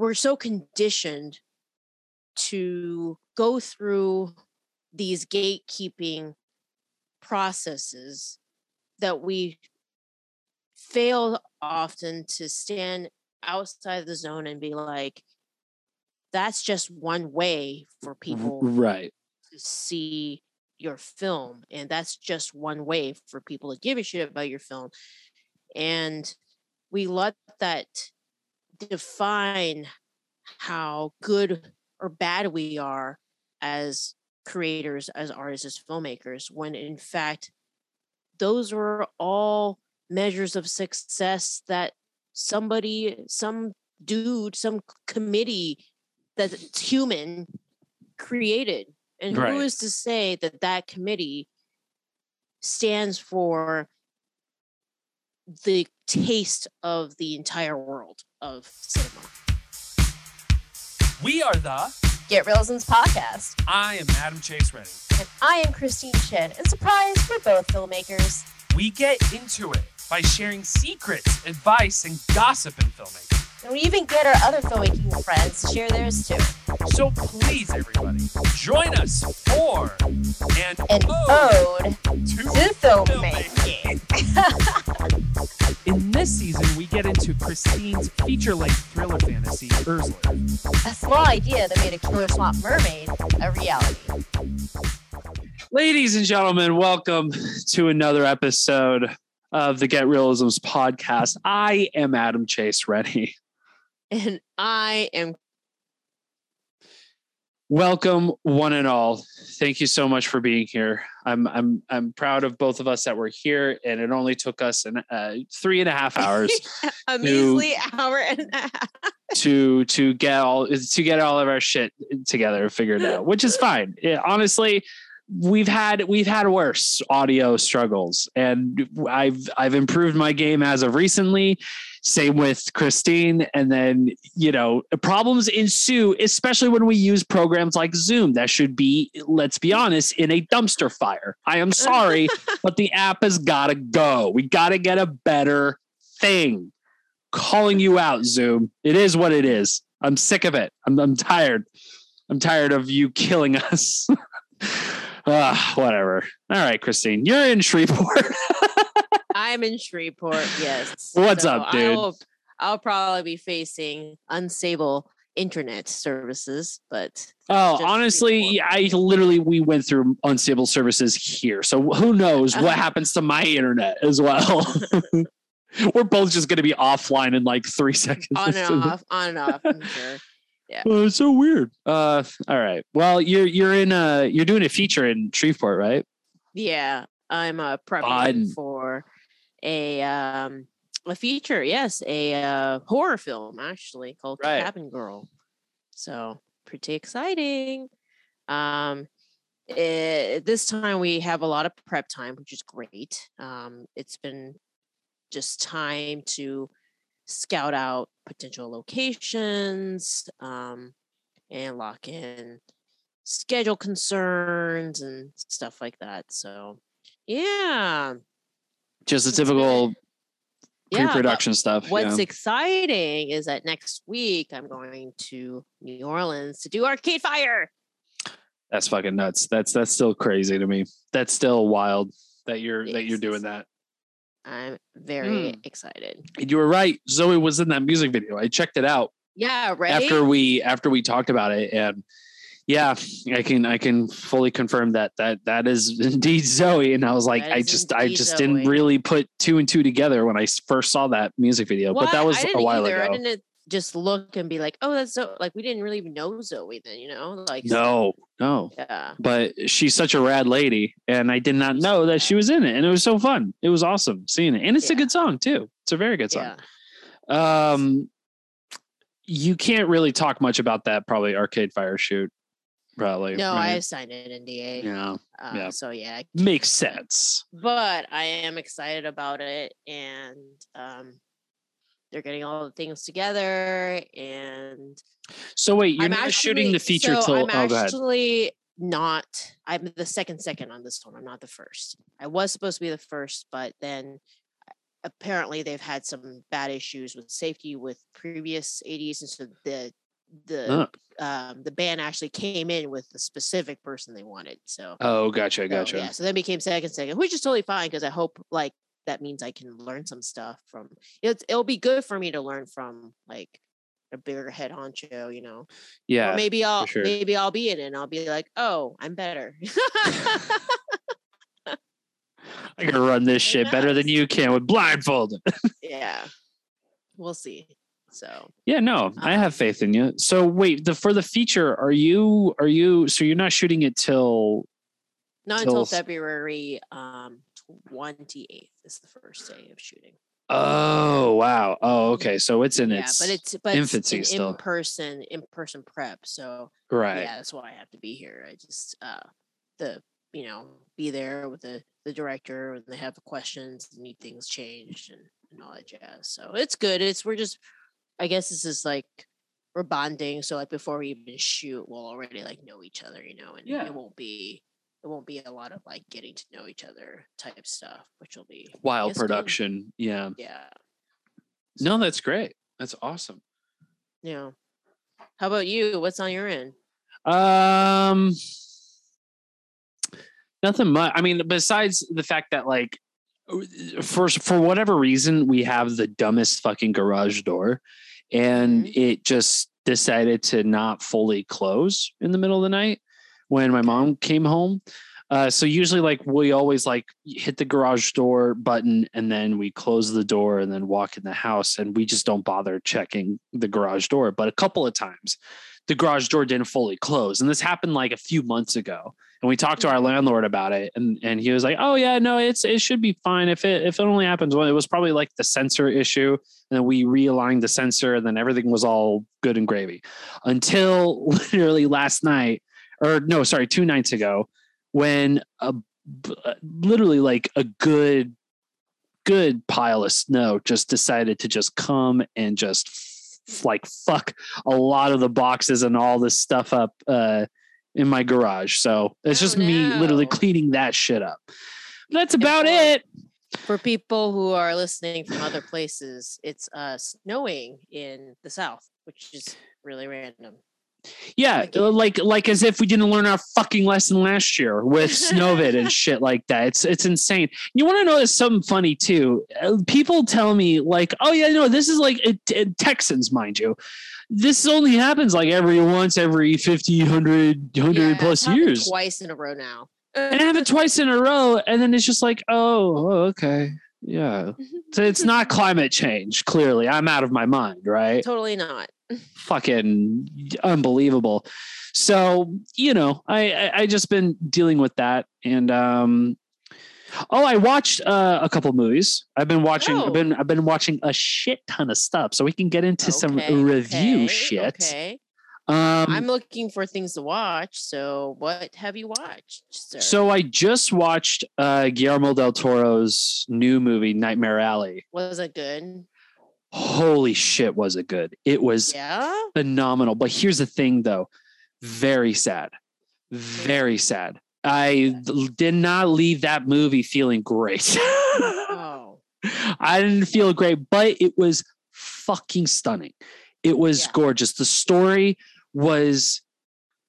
we're so conditioned to go through these gatekeeping processes that we fail often to stand outside the zone and be like that's just one way for people right. to see your film and that's just one way for people to give a shit about your film. And we let that define how good or bad we are as creators as artists as filmmakers when in fact those were all measures of success that somebody some dude some committee that's human created and Right. who is to say that that committee stands for the taste of the entire world of cinema We are the Get Realism's podcast. I am Adam Chase Ready. And I am Christine Chen. And surprise, we're both filmmakers. We get into it by sharing secrets, advice, and gossip in filmmaking. And we even get our other filmmaking friends to share theirs too. So please, everybody, join us for an, An ode to to filmmaking. In this season, we get into Christine's feature-length thriller fantasy, Ursula. A small idea that made a killer swamp mermaid a reality. Ladies and gentlemen, welcome to another episode of the Get Realisms podcast. I am Adam Chase Ready. And i am Welcome, one and all. Thank you so much for being here. I'm I'm I'm proud of both of us that we're here, and it only took us an uh, three and a half hours a measly hour and a half to to get all to get all of our shit together and figured out, which is fine. Yeah, honestly, we've had we've had worse audio struggles, and I've I've improved my game as of recently. Same with Christine, and then you know problems ensue, especially when we use programs like Zoom. That should be, let's be honest, in a dumpster fire. I am sorry, but the app has got to go. We got to get a better thing calling you out, Zoom. It is what it is. I'm sick of it. I'm, I'm tired. I'm tired of you killing us. Ah, whatever. All right, Christine, you're in Shreveport. i'm in shreveport yes What's up, dude? I'll, I'll probably be facing unstable internet services but oh, honestly, Shreveport. I literally we went through unstable services here, so who knows what happens to my internet as well. We're both just going to be offline in like three seconds. on and off on and off i'm sure Oh, it's so weird. Uh, all right. Well, you're you're in a you're doing a feature in Shreveport, right? Yeah, I'm uh, prepping Fun. for a um a feature. Yes, a uh, horror film actually called Right. Cabin Girl. So pretty exciting. Um, eh, this time we have a lot of prep time, which is great. Um, it's been just time to scout out potential locations um, and lock in schedule concerns and stuff like that. So, yeah. Just the typical Yeah, pre-production stuff. What's yeah. exciting is that next week I'm going to New Orleans to do Arcade Fire. That's fucking nuts. That's that's still crazy to me. That's still wild that you're that you're doing that. I'm very Hmm. excited. You were right. Zoe was in that music video. I checked it out Yeah, right. after we after we talked about it, and yeah, I can I can fully confirm that that that is indeed Zoe. And I was like, I just I just Zoe. didn't really put two and two together when I first saw that music video. Well, but that was a while either. ago. I didn't just look and be like, oh, that's so like we didn't really even know Zoe then, you know? Like No, no. Yeah. but she's such a rad lady and i did not know that she was in it and it was so fun it was awesome seeing it and it's a good song too it's a very good song Yeah. um you can't really talk much about that probably arcade fire shoot probably No, I right? signed an NDA. yeah Uh, yeah. So yeah, makes sense but I am excited about it, and um, they're getting all the things together, and so wait you're I'm not shooting the actually- feature so till I'm oh actually not. I'm the second second on this one. I'm not the first. I was supposed to be the first, but then apparently they've had some bad issues with safety with previous ADs and so the the Oh. um the band actually came in with the specific person they wanted so Oh, gotcha, so, gotcha. yeah so then became second second which is totally fine because i hope like that means i can learn some stuff from it's, it'll be good for me to learn from like a bigger head honcho you know Yeah. or maybe i'll sure. maybe i'll be in it and i'll be like oh i'm better I can run this shit better than you can with blindfolded. yeah we'll see so yeah, no, I Um, have faith in you. So wait, the for the feature, are you are you so you're not shooting it till not till until february um 28th is the first day of shooting Oh wow. Oh, okay. So it's in yeah its but it's but infancy it's in still. in-person in-person prep so right. yeah that's why i have to be here i just uh the you know be there with the the director when they have questions need things changed and, and all that jazz so it's good it's we're just i guess this is like we're bonding so like before we even shoot we'll already like know each other you know and Yeah. it won't be it won't be a lot of like getting to know each other type stuff which will be Wild guess, good. production. Yeah. yeah No, that's great. That's awesome. yeah how about you what's on your end Um, nothing much. I mean, besides the fact that like, for for whatever reason, we have the dumbest fucking garage door, and Mhm. it just decided to not fully close in the middle of the night when my mom came home. Uh, so usually, like we always like hit the garage door button and then we close the door and then walk in the house, and we just don't bother checking the garage door. But a couple of times, the garage door didn't fully close. And this happened like a few months ago. And we talked to our landlord about it. And, and he was like, Oh yeah, no, it's it should be fine. If it if it only happens when it was probably like the sensor issue. And then we realigned the sensor and then everything was all good and gravy. Until literally last night, or no, sorry, two nights ago, when a uh, literally like a good good pile of snow just decided to just come and just f- like fuck a lot of the boxes and all this stuff up uh in my garage. So it's Oh, just me literally cleaning that shit up. That's about for- it. for people who are listening from other places, it's uh snowing in the south, which is really random. Yeah uh, like like as if we didn't learn our fucking lesson last year with snowvid and shit like that it's it's insane you want to know something funny too Uh, people tell me like oh yeah no this is like it, it- texans mind you this only happens like every once every 50 100 100 Yeah, plus years twice in a row now. and I have it twice in a row, and then it's just like, oh, oh, okay, yeah. So it's not climate change. Clearly, I'm out of my mind, right? totally not. Fucking unbelievable. So you know, I I, I just been dealing with that, and um, oh, I watched uh, a couple movies. I've been watching. Oh. I've been I've been watching a shit ton of stuff, so we can get into some review okay, shit. Okay. Um, I'm looking for things to watch. So what have you watched, sir? So I just watched uh, Guillermo del Toro's new movie, Nightmare Alley. was it good? Holy shit, was it good? It was Yeah. phenomenal. But here's the thing, though very sad. Very sad. I did not leave that movie feeling great. Oh. I didn't feel great, but it was fucking stunning. It was Yeah. gorgeous. The story was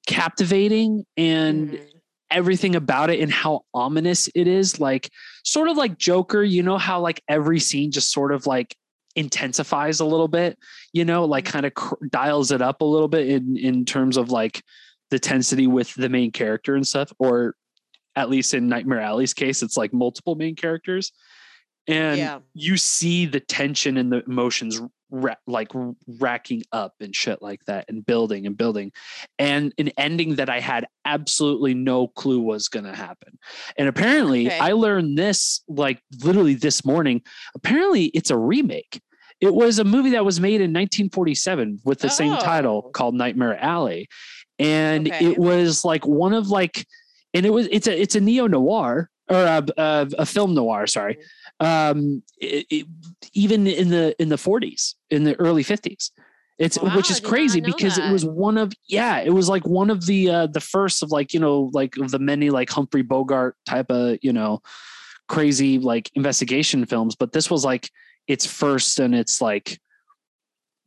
captivating and Mhm. everything about it and how ominous it is like sort of like joker you know how like every scene just sort of like intensifies a little bit you know like Mhm. kind of cr- dials it up a little bit in in terms of like the tensity with the main character and stuff or at least in nightmare alley's case it's like multiple main characters and Yeah. you see the tension and the emotions ra- like racking up and shit like that and building and building and an ending that i had absolutely no clue was going to happen and apparently Okay. i learned this like literally this morning apparently it's a remake it was a movie that was made in 1947 with the same title Oh. called nightmare alley and Okay. it was like one of like and it was it's a it's a neo noir or uh, a, a, uh, a film noir sorry mm-hmm. Um it, it- even in the in the 40s in the early 50s it's Wow, which is crazy because it was one of yeah it was like one of the uh the first of like you know like of the many like humphrey bogart type of you know crazy like investigation films, but this was like its first and it's like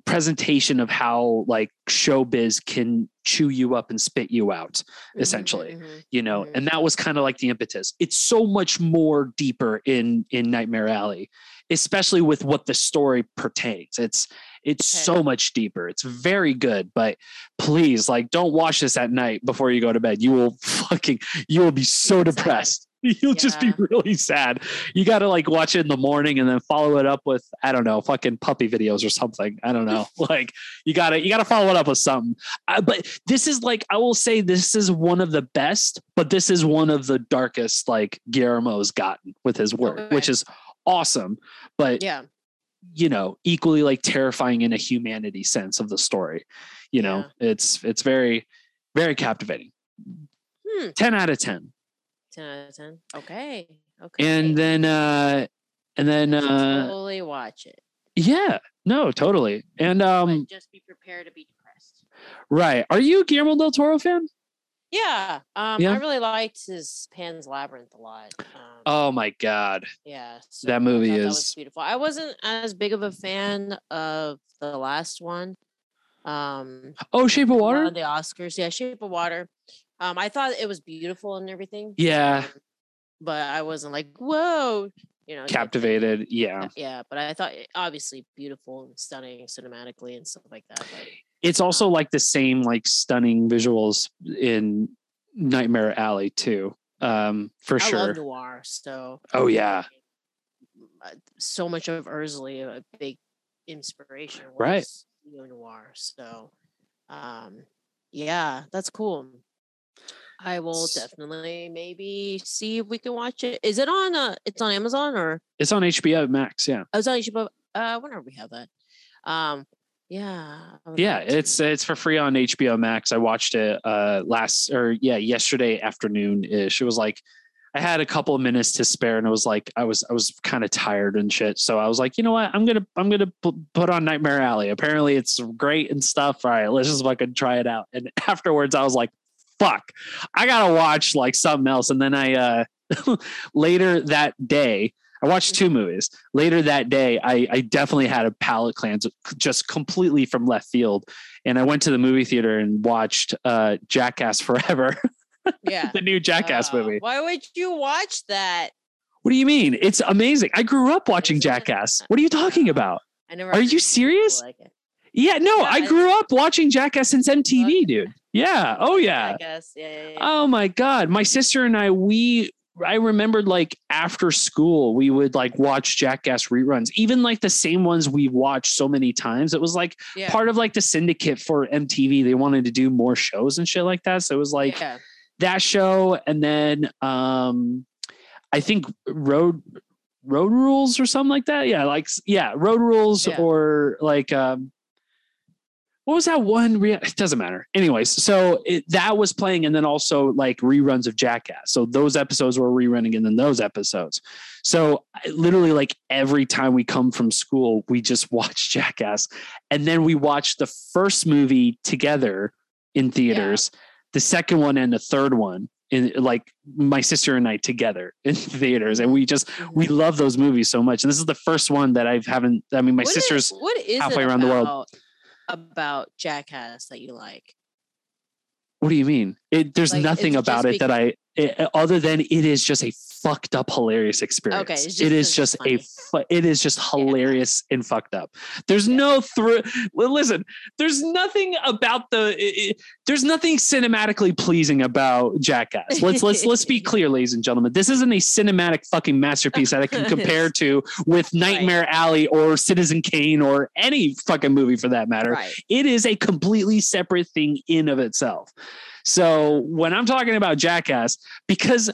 presentation of how like showbiz can chew you up and spit you out Mhm, essentially mhm. you know Mhm. and that was kind of like the impetus it's so much more deeper in in nightmare alley especially with what the story pertains it's it's Okay. so much deeper it's very good but please like don't watch this at night before you go to bed you will fucking you will be so depressed you'll just be really sad. You got to like watch it in the morning and then follow it up with i don't know fucking puppy videos or something. I don't know. Like you gotta you gotta follow it up with something. Uh, but this is like i will say this is one of the best but this is one of the darkest like guillermo's gotten with his work Okay. which is awesome. But Yeah. you know equally like terrifying in a humanity sense of the story. You know it's it's very very captivating. Hmm. 10 out of 10 10 out of 10. Okay. Okay. and then uh and then uh totally watch it. yeah no totally and um but just be prepared to be depressed. right are you a guillermo del toro fan Yeah. Um, Yeah? I really liked his Pan's Labyrinth a lot. Um, oh my god yeah. So that movie is that was beautiful. I wasn't as big of a fan of the last one. Um, oh shape of water the Oscars. Yeah, Shape of Water. Um, I thought it was beautiful and everything. yeah um, but I wasn't like, whoa, you know, captivated yeah Yeah, but I thought obviously beautiful and stunning cinematically and stuff like that. But it's also like the same like stunning visuals in nightmare alley too um for I sure love noir, so oh yeah uh, so much of Ursula a big inspiration was Right. noir. So, um, yeah, that's cool. I will definitely maybe see if we can watch it. Is it on? Uh, it's on Amazon or it's on hbo max yeah I was on YouTube. Uh, whenever we have that. Um, yeah. Yeah it's it's for free on hbo max i watched it uh last or yeah yesterday afternoon ish it was like i had a couple of minutes to spare and it was like i was i was kind of tired and shit so i was like you know what i'm gonna i'm gonna put on nightmare alley apparently it's great and stuff all right let's just fucking try it out and afterwards i was like fuck i gotta watch like something else and then i uh later that day I watched two movies. Later that day, I, I definitely had a palate cleanse just completely from left field. And I went to the movie theater and watched uh, Jackass Forever, yeah. the new Jackass Uh, movie. Why would you watch that? What do you mean? It's amazing. I grew up watching Jackass. What are you talking about? I never. Are you serious? Like. Yeah, no, Yeah, I I- grew up watching Jackass since MTV, dude. Yeah. Oh, yeah. I guess. Yeah. yeah, yeah. Oh my god, my sister and I we I remembered like after school we would like watch Jackass reruns, even like the same ones we watched so many times. It was like yeah. part of like the syndicate for MTV. They wanted to do more shows and shit like that. So it was like yeah. that show and then um I think Road Road Rules or something like that. Yeah, like yeah, Road Rules Yeah. or like um what was that one? Rea- it doesn't matter. Anyways, so it, that was playing, and then also like reruns of Jackass. So those episodes were rerunning, and then those episodes. So literally, like every time we come from school, we just watch Jackass, and then we watch the first movie together in theaters, the second one and the third one in like my sister and I together in theaters, and we just we mm. love those movies so much. And this is the first one that I haven't. I mean, my What is- sister's what is halfway around the world. About- Jackass that you like? What do you mean? It, there's Like, nothing about it that I, it, other than it is just a fucked up, hilarious experience. it's just- it is just a, fu- it is just hilarious and fucked up. There's no through. Listen, there's nothing about the. It, it- there's nothing cinematically pleasing about Jackass. Let's let's let's be clear, ladies and gentlemen. This isn't a cinematic fucking masterpiece that I can compare to with Nightmare Alley or Citizen Kane or any fucking movie for that matter Right. it is a completely separate thing in of itself. So when I'm talking about Jackass, because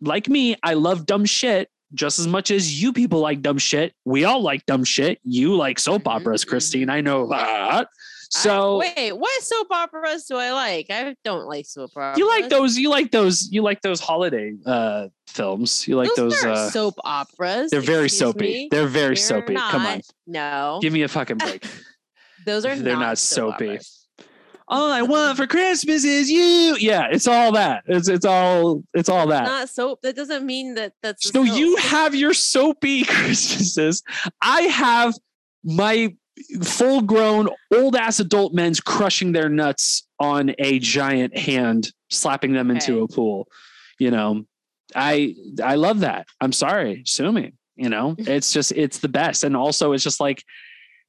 like me, I love dumb shit just as much as you people like dumb shit. We all like dumb shit. You like soap Mhm, operas. Christine. I know that. I- So wait, what soap operas do I like? I don't like soap operas. you like those? You like those? You like those holiday uh films? You like those? those? uh, soap operas. they're very soapy. me. They're very They're soapy. Come on. No, give me a fucking break. those are they're not, not soapy. operas. All I want for Christmas is you. Yeah, it's all that. It's it's all it's all that. Not soap. That doesn't mean that that's So soap. you have your soapy Christmases. I have my full grown old ass adult men's crushing their nuts on a giant hand, slapping them into a pool. You know, I I love that. I'm sorry, sue me. You know, it's just it's the best. And also it's just like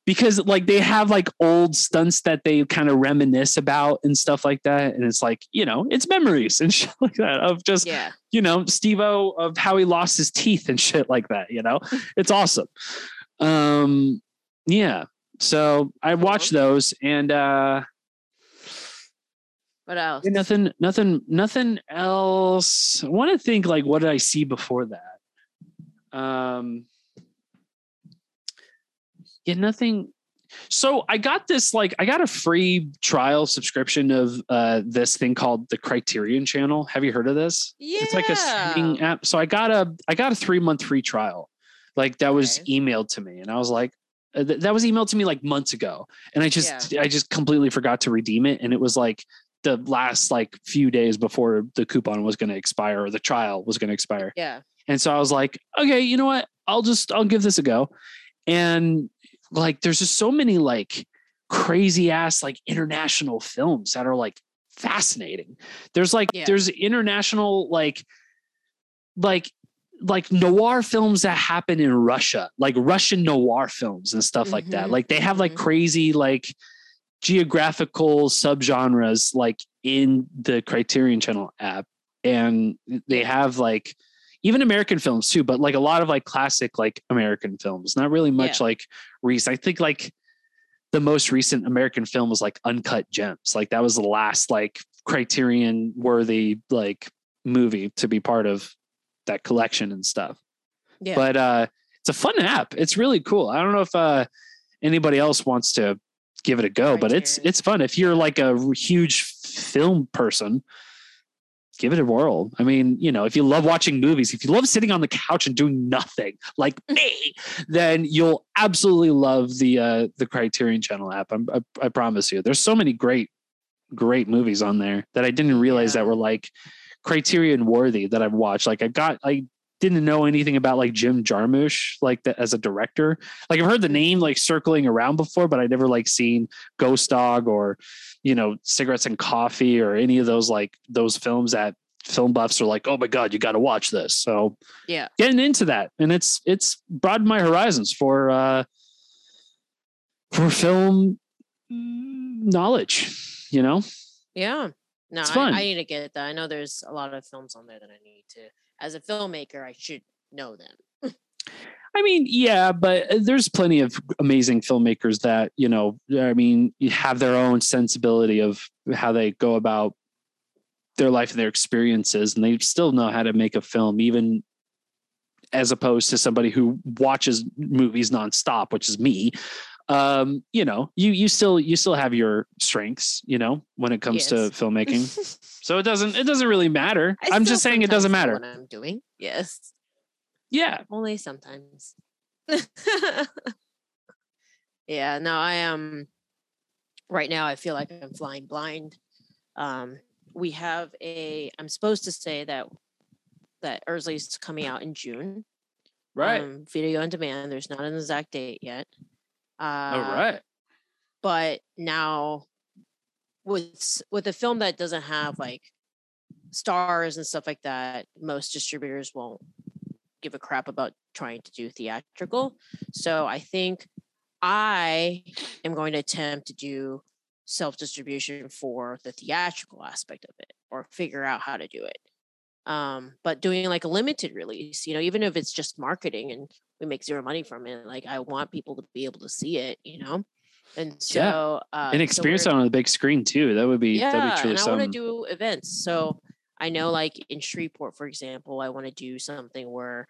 because like they have like old stunts that they kind of reminisce about and stuff like that. And it's like, you know, it's memories and shit like that of just Yeah. you know, Steve-O of how he lost his teeth and shit like that, you know? It's awesome. Um yeah. So I watched those and uh What else? nothing nothing nothing else. I want to think like what did I see before that? Um Yeah, nothing so I got this like I got a free trial subscription of uh this thing called the Criterion channel. Have you heard of this? Yeah. it's like a streaming app. So I got a I got a three month free trial, like that was emailed to me, and I was like, uh, th- that was emailed to me like months ago, and I just I just completely forgot to redeem it, and it was like the last like few days before the coupon was going to expire or the trial was going to expire, Yeah. and so I was like, okay, you know what? I'll just I'll give this a go, and like there's just so many like crazy ass like international films that are like fascinating. There's like Yeah. there's international like like like noir films that happen in Russia, like Russian noir films and stuff like that. Mhm, Like they have like mhm. crazy like geographical subgenres like in the Criterion Channel app, and they have like even American films too, but like a lot of like classic like American films. Not really much Yeah. like recent. I think like the most recent American film was like Uncut Gems. Like that was the last like Criterion worthy like movie to be part of that collection and stuff. Yeah. But uh it's a fun app. It's really cool. I don't know if uh anybody else wants to give it a go, but it's it's fun. If you're like a huge film person, give it a whirl. I mean, you know, if you love watching movies, if you love sitting on the couch and doing nothing like me, then you'll absolutely love the uh the Criterion Channel app. I'm, I I promise you. There's so many great great movies on there that I didn't realize Yeah. that were like Criterion worthy that I've watched. Like I got I didn't know anything about like Jim Jarmusch like that as a director. Like I've heard the name like circling around before, but I never like seen Ghost Dog or you know Cigarettes and Coffee or any of those like those films that film buffs are like, oh my god, you got to watch this. So Yeah. getting into that, and it's it's broadened my horizons for uh for film knowledge. You know, Yeah. No, I. I need to get that. I know there's a lot of films on there that I need to. As a filmmaker, I should know them. I mean, yeah, but uh, there's plenty of amazing filmmakers that, you know, I mean, you have their own sensibility of how they go about their life and their experiences, and they still know how to make a film, even as opposed to somebody who watches movies nonstop, which is me. Um, you know, you you still you still have your strengths, you know, when it comes to filmmaking. so it doesn't it doesn't really matter. I I'm just saying it doesn't matter. What I'm doing. Yes. Yeah. Only sometimes. yeah, no, I am right now I feel like I'm flying blind. Um we have a I'm supposed to say that that Ursley's coming out in June. Um, video on demand. There's not an exact date yet. Uh All right. but now with with a film that doesn't have like stars and stuff like that most distributors won't give a crap about trying to do theatrical so i think i am going to attempt to do self distribution for the theatrical aspect of it or figure out how to do it um but doing like a limited release you know even if it's just marketing and we make zero money from it like i want people to be able to see it you know and so Yeah. uh and experience we're- it on the big screen too. That would be yeah, that'd be truly and I want to do events. So I know, like in Shreveport, for example, I want to do something where,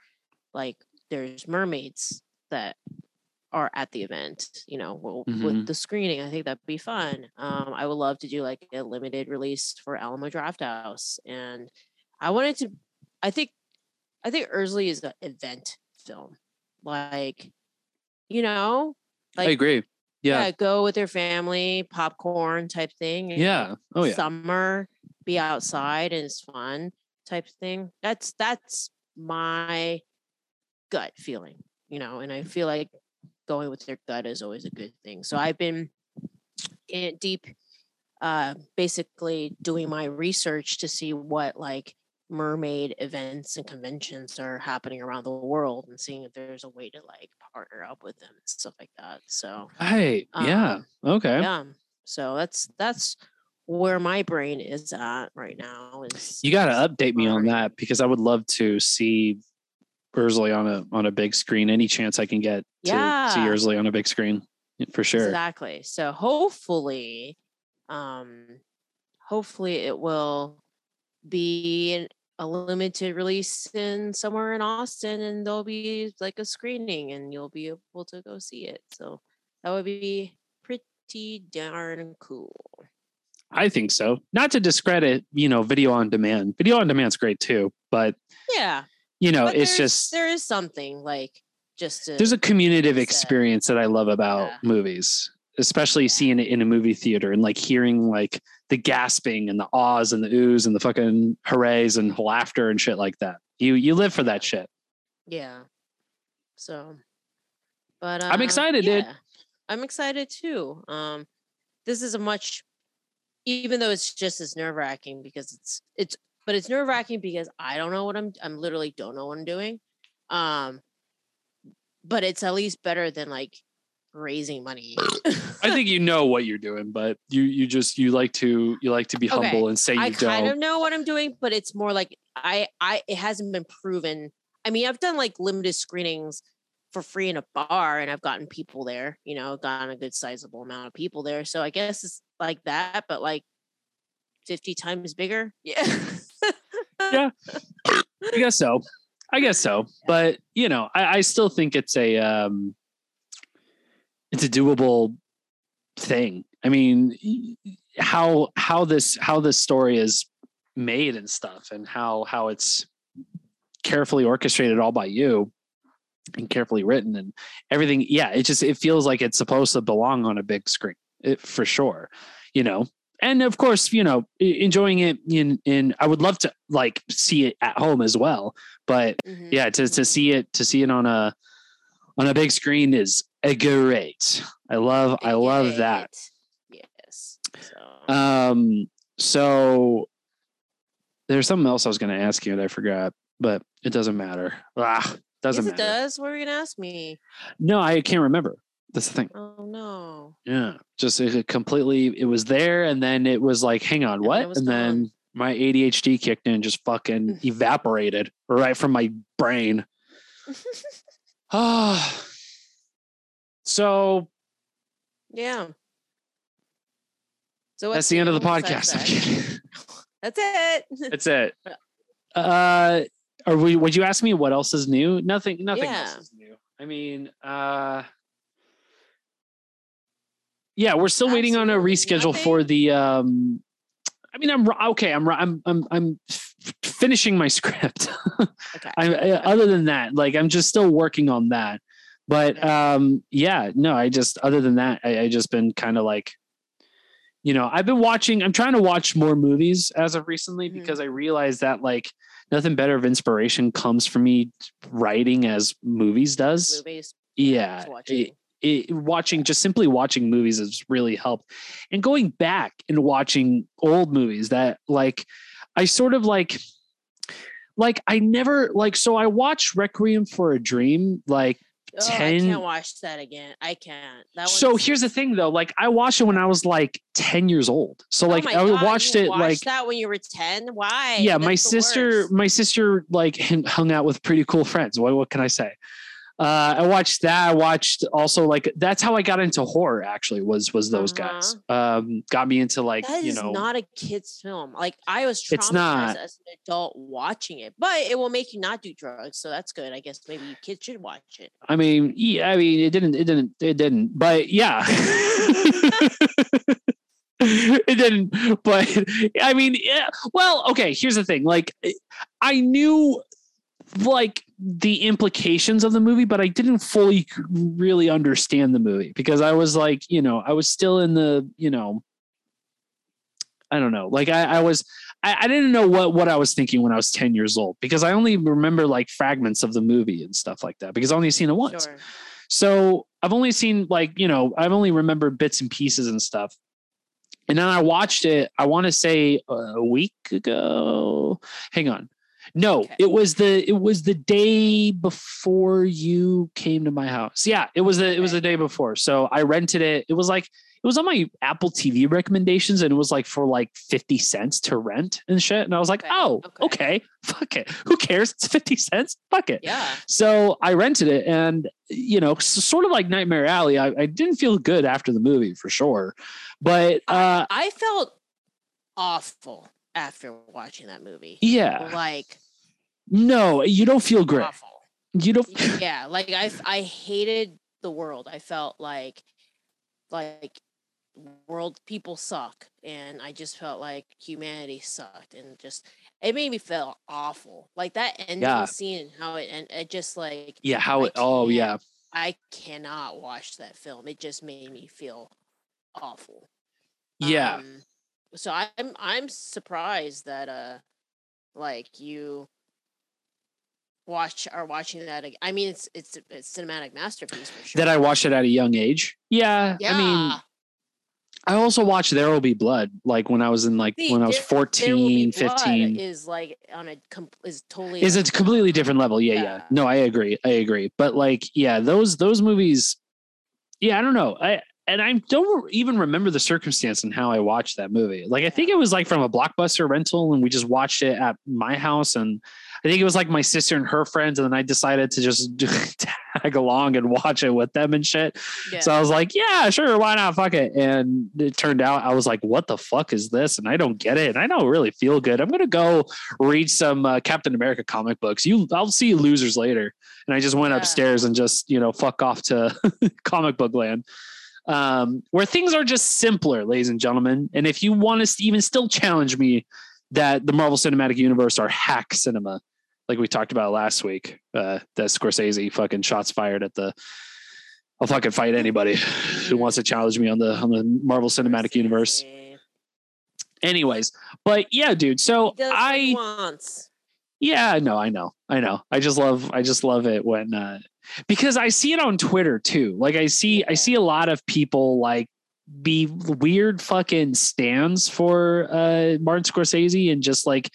like, there's mermaids that are at the event. You know, well, Mhm. with the screening, I think that'd be fun. Um, I would love to do like a limited release for Alamo Drafthouse, and I wanted to. I think, I think Ursley is an event film. Like, you know, I agree. Yeah. go with your family, popcorn type thing. Yeah. Oh yeah. Summer, be outside and it's fun type thing. That's that's my gut feeling, you know, and I feel like going with your gut is always a good thing. So I've been in deep uh basically doing my research to see what like mermaid events and conventions are happening around the world and seeing if there's a way to like partner up with them and stuff like that. So Right. yeah. um, Okay. yeah. So that's that's where my brain is at right now. Is You got to update me on that because I would love to see Ursley on a on a big screen. Any chance I can get to see Ursley on a big screen, for sure. Exactly. So hopefully, um, hopefully it will be a limited release in somewhere in Austin, and there'll be like a screening, and you'll be able to go see it. So that would be pretty darn cool. I think so. Not to discredit, you know, video on demand. Video on demand's great too, but Yeah, you know, but it's just there is something like just to, there's a communicative said. experience that I love about Yeah. movies, especially seeing it in a movie theater and like hearing like the gasping and the ahs and the oohs and the fucking hoorays and laughter and shit like that. You you live for that shit. yeah. So, but I'm uh, excited, dude. I'm excited too. Um, this is a much, even though it's just as nerve wracking because it's it's, but it's nerve wracking because I don't know what I'm. I'm literally don't know what I'm doing. Um, but it's at least better than like raising money. I think you know what you're doing, but you you just you like to you like to be Okay, humble and say you I don't. I kind of know what I'm doing, but it's more like I I it hasn't been proven. I mean, I've done like limited screenings for free in a bar and I've gotten people there, you know, gotten a good sizable amount of people there. So I guess it's like that, but like 50 times bigger. Yeah. Yeah. I guess so. I guess so. But you know, I, I still think it's a um it's a doable thing. I mean, how how this how this story is made and stuff, and how how it's carefully orchestrated all by you and carefully written and everything. Yeah, it just it feels like it's supposed to belong on a big screen it, for sure. You know, and of course, you know, enjoying it in in I would love to like see it at home as well, but Mhm, yeah, to to see it to see it on a on a big screen is a great. I love I love that. Yes. So Um so there's something else I was going to ask you that I forgot, but it doesn't matter. Ah, doesn't yes, it matter. does. What were you gonna ask me? No, I can't remember. That's the thing. Oh no. Yeah, just it completely. It was there, and then it was like, hang on, And what? was And then my ADHD kicked in, and just fucking evaporated right from my brain. Ah, so yeah. So that's the end of the podcast. I'm kidding. That's it. that's it. Uh, or we, would you ask me what else is new? Nothing. Nothing else is new. I mean, uh. Yeah, we're still waiting on a Absolutely reschedule for the um I mean, I'm okay. I'm I'm I'm I'm finishing my script. Okay. I, I, other than that, like I'm just still working on that. But um, yeah, no, I just other than that, I, I just been kind of like, you know, I've been watching. I'm trying to watch more movies as of recently Mhm. because I realized that like nothing better of inspiration comes from me writing as movies does. Movies. Yeah, it- watching. it, watching just simply watching movies has really helped and going back and watching old movies that like i sort of like like i never like so i watched requiem for a dream like Oh, I can't watch that again. I can't. That so here's the thing though like i watched it when i was like 10 years old so Oh like my i God, watched it watched like that when you were 10. Why? yeah my That's the sister worst. my sister like hung- hung out with pretty cool friends what, what can i say uh i watched that i watched also like that's how i got into horror actually was was those guys um got me into like That you is know not a kid's film. Like I was traumatized It's not. as an adult watching it, but it will make you not do drugs, so that's good. I guess maybe kids should watch it. i mean yeah i mean it didn't it didn't it didn't but yeah it didn't but i mean yeah well okay here's the thing like i knew like the implications of the movie, but I didn't fully really understand the movie because I was like, you know, I was still in the, you know, I don't know, like I, I was, I, I didn't know what what I was thinking when I was ten years old because I only remember like fragments of the movie and stuff like that because I only seen it once. Sure. So I've only seen like, you know, I've only remembered bits and pieces and stuff. And then I watched it, I want to say uh, a week ago. Hang on. No, Okay. it was the it was the day before you came to my house. Yeah, it was the it was the day before. So I rented it. It was like it was on my Apple TV recommendations and it was like for like 50 cents to rent and shit. And I was like, Okay, oh, okay. okay. Fuck it. Who cares? It's 50 cents. Fuck it. Yeah. So I rented it, and you know, sort of like Nightmare Alley. I, I didn't feel good after the movie for sure, but uh, I felt awful after watching that movie. yeah, Like no, you don't feel great. awful. You don't. yeah like i i hated the world i felt like like world people suck and i just felt like humanity sucked and just it made me feel awful like that ending Yeah. scene and how it and it just like Yeah, how I it? Oh yeah, i cannot watch that film it just made me feel awful yeah. um, so i'm i'm surprised that uh like you watch are watching that i mean it's it's a it's cinematic masterpiece for sure That I watched it at a young age. Yeah, yeah I mean, I also watched There Will Be Blood, like when I was in like See, when I was There- There Will 14, Be Blood 15. is like on a is totally is a completely different level yeah, yeah Yeah. no i agree i agree but like yeah those those movies yeah i don't know i and i don't even remember the circumstance and how i watched that movie like i think it was like from a blockbuster rental and we just watched it at my house and i think it was like my sister and her friends and then i decided to just tag along and watch it with them and shit yeah. so I was like, yeah, sure, why not? Fuck it. And it turned out I was like, what the fuck is this? And I don't get it. And I don't really feel good. I'm gonna go read some uh, Captain America comic books. You, I'll see losers later. And I just went Yeah. upstairs and just you know fuck off to comic book land. Um, where things are just simpler, ladies and gentlemen. And if you want to even still challenge me that the Marvel Cinematic Universe are hack cinema, like we talked about last week, uh, that Scorsese fucking shots fired at the I'll fucking fight anybody who wants to challenge me on the on the Marvel Cinematic Universe. Anyways, but yeah, dude. So I wants. yeah, no, I know, I know. I just love I just love it when uh because I see it on Twitter too. Like I see I see a lot of people like be weird fucking stands for uh Martin Scorsese and just like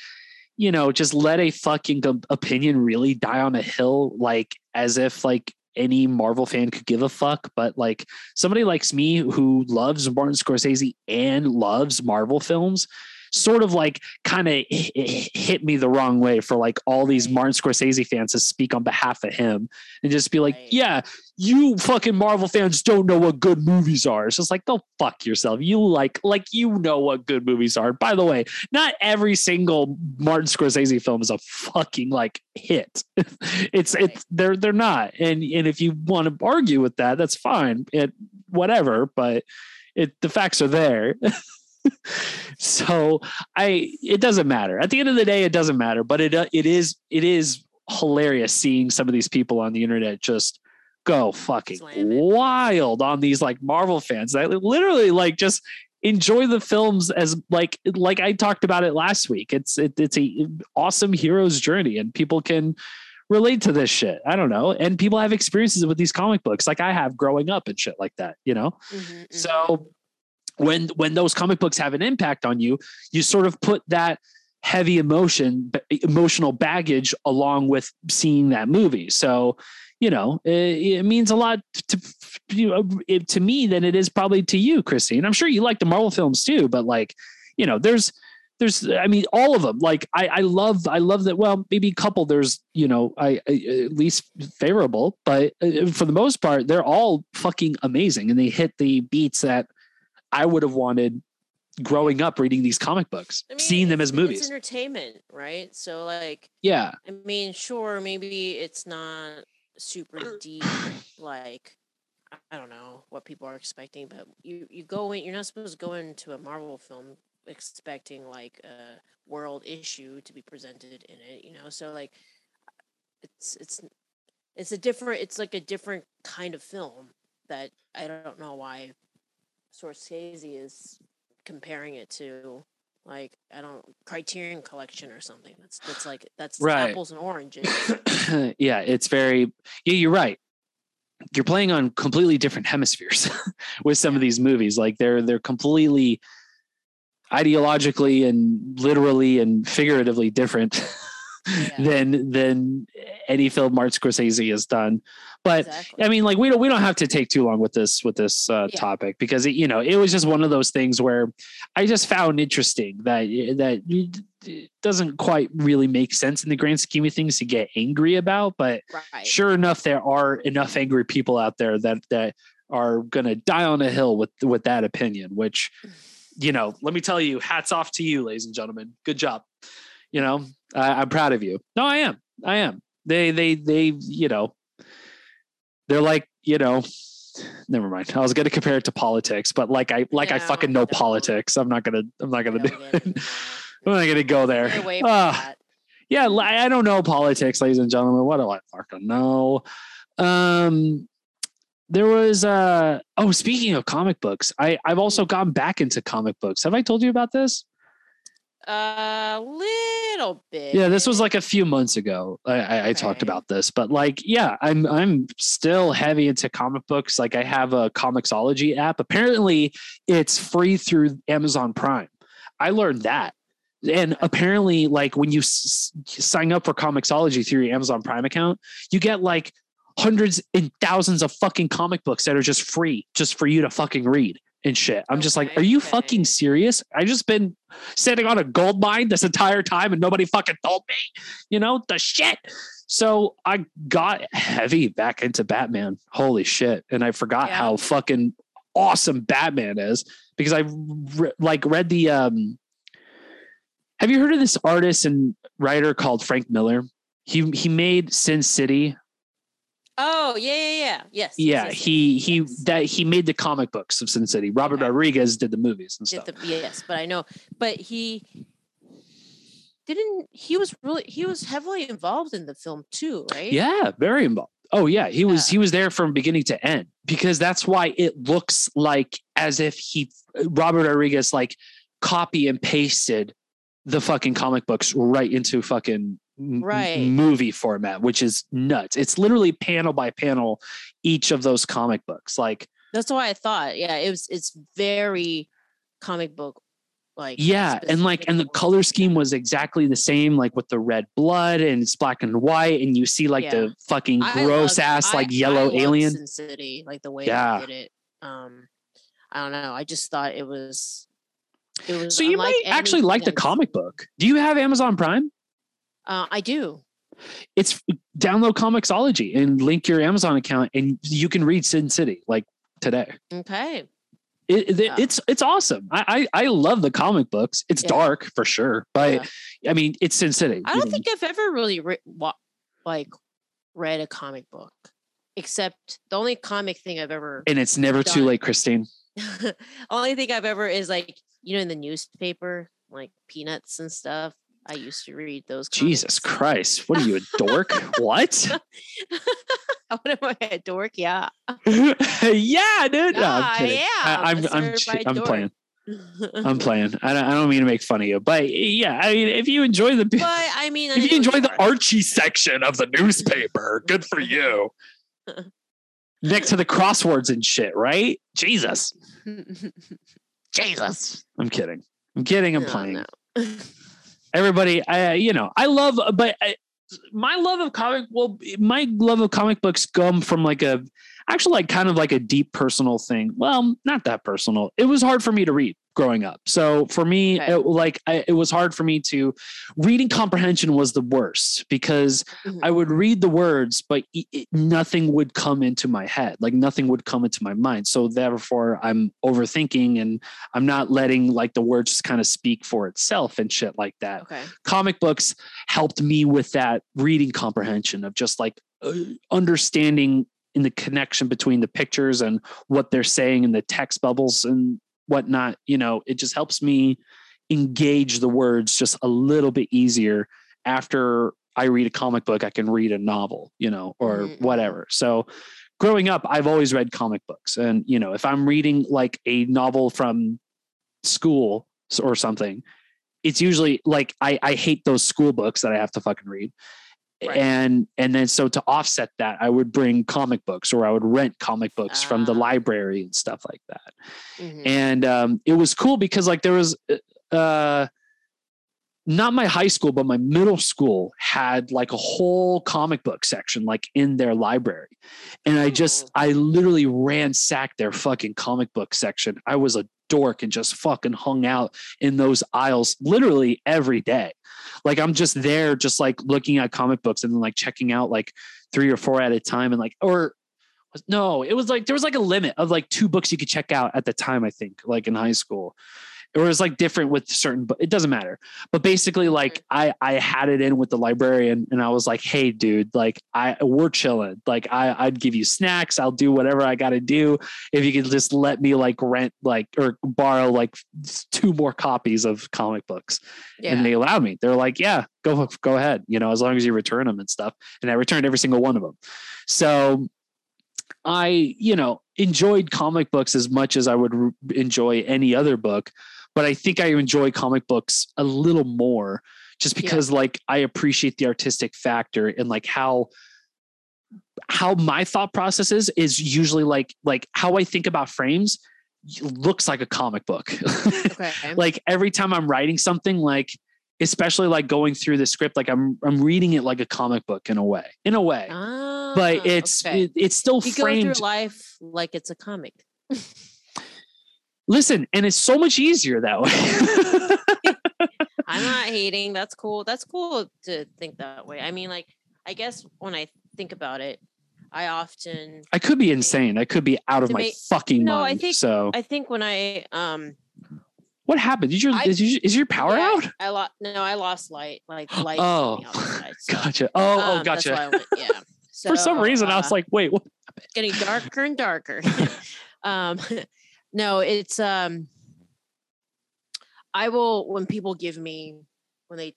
you know just let a fucking opinion really die on a hill like as if like any Marvel fan could give a fuck but like somebody likes me who loves Martin Scorsese and loves Marvel films sort of like kind of hit me the wrong way for like all these Martin Scorsese fans to speak on behalf of him and just be like, yeah, you fucking Marvel fans don't know what good movies are. It's just like, go fuck yourself. You like, like you know what good movies are. By the way, not every single Martin Scorsese film is a fucking like hit. it's it's they're they're not. And and if you want to argue with that, that's fine. It whatever, but it the facts are there. so I it doesn't matter. At the end of the day, it doesn't matter. But it uh, it is it is hilarious seeing some of these people on the internet just go fucking wild on these like Marvel fans that literally like just enjoy the films as like like I talked about it last week. It's it, it's a awesome hero's journey and people can relate to this shit. I don't know. And people have experiences with these comic books like I have growing up and shit like that, you know? Mhm, mhm. So when when those comic books have an impact on you, you sort of put that heavy emotion emotional baggage along with seeing that movie. So, you know, it, it means a lot to you know, it, to me than it is probably to you, Christine. I'm sure you like the Marvel films too, but like, you know, there's there's I mean all of them. Like I I love I love that well, maybe a couple there's, you know, I, I at least favorable, but uh, for the most part they're all fucking amazing and they hit the beats that I would have wanted growing up reading these comic books, I mean, seeing them as movies. It's entertainment, right? So like yeah. I mean, sure, maybe it's not super deep, like I- I don't know what people are expecting, but you you go in, you're not supposed to go into a Marvel film expecting like a world issue to be presented in it, you know. So like, it's it's it's a different it's like a different kind of film that I don't know why Scorsese is comparing it to like I don't Criterion Collection or something. That's that's like that's Right. apples and oranges. yeah, it's very yeah, you're right. You're playing on completely different hemispheres with some of these movies. Like they're they're completely ideologically and literally and figuratively different Yeah. than than any film Martin Scorsese has done. But exactly. I mean, like we don't we don't have to take too long with this with this uh, Yeah. topic because it, you know it was just one of those things where I just found interesting that that it doesn't quite really make sense in the grand scheme of things to get angry about. But right. sure enough, there are enough angry people out there that that are gonna die on a hill with with that opinion. Which you know, let me tell you, hats off to you, ladies and gentlemen. Good job. You know, I, I'm proud of you. No, I am. I am. They they they you know they're like you know never mind. I was going to compare it to politics but like i like i fucking know politics. I'm not to i'm not to do it. i'm not to go there. Stay away from that. yeah i don't know politics ladies and gentlemen. What do i fucking know? Um there was uh oh speaking of comic books i i've also gone back into comic books. Have i told you about this A little bit. Yeah, this was like a few months ago. I, I, I talked about this, but like, yeah, I'm I'm still heavy into comic books. Like, I have a Comixology app. Apparently, it's free through Amazon Prime. I learned that, and apparently, like when you s- s- sign up for Comixology through your Amazon Prime account, you get like hundreds and thousands of fucking comic books that are just free, just for you to fucking read and shit. I'm just like, are you okay. fucking serious? I just been sitting on a gold mine this entire time and nobody fucking told me, you know, the shit. So I got heavy back into Batman. Holy shit. And I forgot Yeah. how fucking awesome Batman is because I re- like read the um Have you heard of this artist and writer called Frank Miller? He he made Sin City. Oh yeah, yeah, yeah. Yes. Yeah, yes, yes, he he yes. that he made the comic books of Sin City. Robert Okay. Rodriguez did the movies and Did stuff. the, yes, but I know. But he didn't. He was really. He was heavily involved in the film too, right? Yeah, very involved. Oh yeah, he was Yeah. he was there from beginning to end because that's why it looks like as if he Robert Rodriguez like copy and pasted the fucking comic books right into fucking m- m- Right. movie format, which is nuts. It's literally panel by panel each of those comic books. Like That's why I thought. Yeah, it was. It's very comic book like. yeah, and like and the color scheme was exactly the same, like with the red blood and it's black and white, and you see like Yeah. the fucking gross loved- ass like I yellow loved alien. Sin City, like the way Yeah. they did it. Um, I don't know. I just thought it was. It was. So you might actually like the comic book. Do you have Amazon Prime? Uh, I do. It's download Comixology and link your Amazon account, and you can read Sin City like today. Okay. It, it- Yeah. It's it's awesome. I, I I love the comic books. It's Yeah. dark for sure, but Yeah. I mean it's Sin City. I don't think I've ever really re- wa- like read a comic book, except the only comic thing I've ever and it's never too late, Christine. only thing I've ever is like you know in the newspaper like peanuts and stuff. I used to read those. Jesus. Christ, what are you a dork? what? what am I a dork? Yeah. yeah, dude. No, I'm kidding. yeah, I, I'm I'm I'm, I'm playing. I'm playing. I don't, I don't mean to make fun of you, but yeah, I mean, if you enjoy the but I mean, I if you enjoy the. Archie section of the newspaper, good for you. Next to the crosswords and shit, right? Jesus. Jesus. I'm kidding. I'm kidding. I'm No, playing. no. Everybody, I you know, I love, but I, my love of comic, well, my love of comic books come from like a, actually like kind of like a deep personal thing. Well, not that personal. It was hard for me to read growing up. So for me, Okay. it, like I, it was hard for me to reading comprehension was the worst because Mhm. I would read the words, but it, it- nothing would come into my head. Like nothing would come into my mind. So therefore, I'm overthinking and I'm not letting like the words just kind of speak for itself and shit like that. Okay. Comic books helped me with that reading comprehension of just like uh, understanding in the connection between the pictures and what they're saying in the text bubbles and whatnot. You know, it just helps me engage the words just a little bit easier after I read a comic book, I can read a novel, you know, or Mhm, mhm. whatever. So growing up, I've always read comic books. And, you know, if I'm reading like a novel from school or something, it's usually like I, I hate those school books that I have to fucking read. Right. And and then so to offset that, I would bring comic books or I would rent comic books from the Ah. library and stuff like that Mhm. and um, it was cool because like there was uh not my high school but my middle school had like a whole comic book section like in their library and i just i literally ransacked their fucking comic book section i was a dork and just fucking hung out in those aisles literally every day like i'm just there just like looking at comic books and then like checking out like three or four at a time and like or no, it was like there was like a limit of like two books you could check out at the time, I think, like in high school. It was like different with certain, but it doesn't matter. But basically, like I I had it in with the librarian and I was like, hey dude, like I we're chilling. Like I I'd give you snacks, I'll do whatever I gotta do. If you could just let me like rent like or borrow like two more copies of comic books yeah. and they allowed me. They're like, "Yeah, go go ahead," you know, as long as you return them and stuff. And I returned every single one of them. So I, you know, enjoyed comic books as much as I would r- enjoy any other book, but I think I enjoy comic books a little more just Yeah. because like I appreciate the artistic factor and like how how my thought process is is usually like like how I think about frames looks like a comic book. okay. like every time I'm writing something, like especially like going through the script, like I'm I'm reading it like a comic book in a way, in a way. Ah, but it's okay. it- it's still you go framed. through life like it's a comic. Listen, and it's so much easier that way. I'm not hating. That's cool. That's cool to think that way. I mean, like, I guess when I think about it, I often, I could be insane. I could be out of To my make- fucking No, I mind. think- so I think when I, um, what happened? Did your I- is, your is your power yeah, out? I lost. No, I lost light. Like light. Oh, outside, so, Gotcha. Oh, oh, um, that's gotcha. went- yeah. For some So, reason, I was uh, like, wait, what? getting darker and darker. um, no, it's um, I will when people give me when they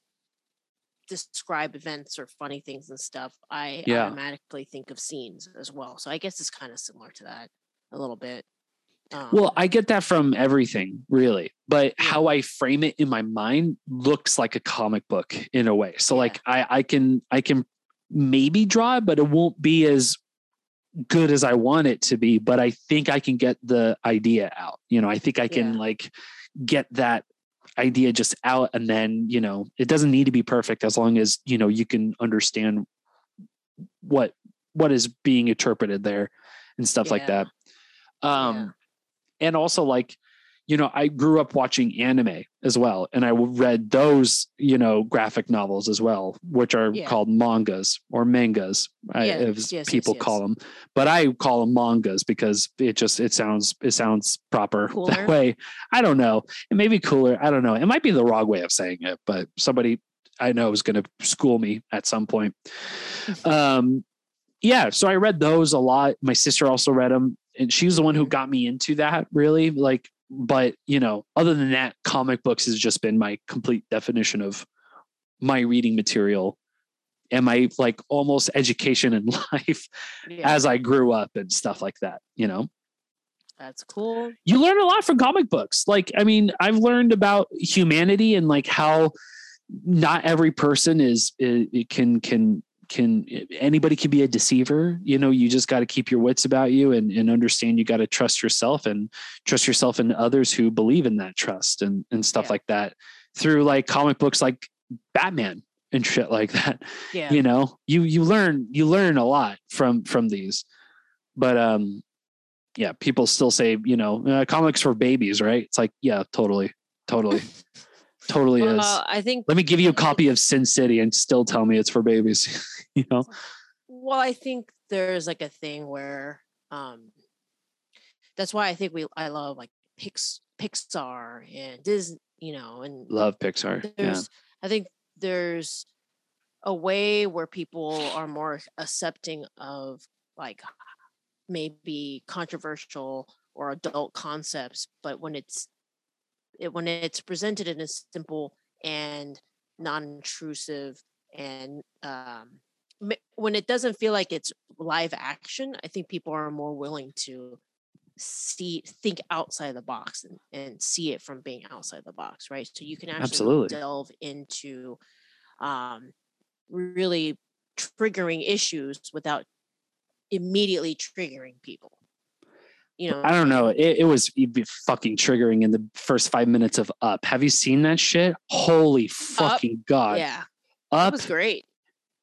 describe events or funny things and stuff, I Yeah. automatically think of scenes as well. So I guess it's kind of similar to that a little bit. Um, Well, I get that from everything, really. But Yeah. how I frame it in my mind looks like a comic book in a way. So Yeah. like I I can I can maybe draw it, but it won't be as good as I want it to be. But I think I can get the idea out. You know, I think I can Yeah. like get that idea just out and then, you know, it doesn't need to be perfect as long as, you know, you can understand what what is being interpreted there and stuff like that. Um and also like you know i grew up watching anime as well and i read those you know graphic novels as well which are Yeah. called mangas or mangas I, Yes, as yes, yes, people call them. But i call them mangas because it just it sounds it sounds proper Cooler? that way. I don't know. It may be cooler. I don't know. It might be the wrong way of saying it but somebody i know is going to school me at some point. Um yeah so i read those a lot. My sister also read them and she was the one who Mhm. got me into that really like but you know other than that comic books has just been my complete definition of my reading material and my like almost education in life yeah, as i grew up and stuff like that you know? That's cool. you learn a lot from comic books. Like i mean i've learned about humanity and like how not every person is it can can can anybody can be a deceiver. You know you just got to keep your wits about you and, and understand you got to trust yourself and trust yourself and others who believe in that trust and and stuff Yeah. like that through like comic books like batman and shit like that Yeah. you know? You you learn you learn a lot from from these. But um yeah people still say you know uh, comics for babies right? It's like yeah totally totally totally is. Well, I think let me give you a copy of sin city and still tell me it's for babies you know? Well, I think there's like a thing where um that's why I think we I love like Pix Pixar and Disney, you know, and love pixar yeah. I think there's a way where people are more accepting of like maybe controversial or adult concepts, but when it's it when it's presented in a simple and non-intrusive and um, when it doesn't feel like it's live action, I think people are more willing to see think outside the box and, and see it from being outside the box, right? So you can actually Absolutely. delve into um, really triggering issues without immediately triggering people. You know, I don't know. It, it was fucking triggering in the first five minutes of Up. Have you seen that shit? Holy fucking god! yeah, that Up was great.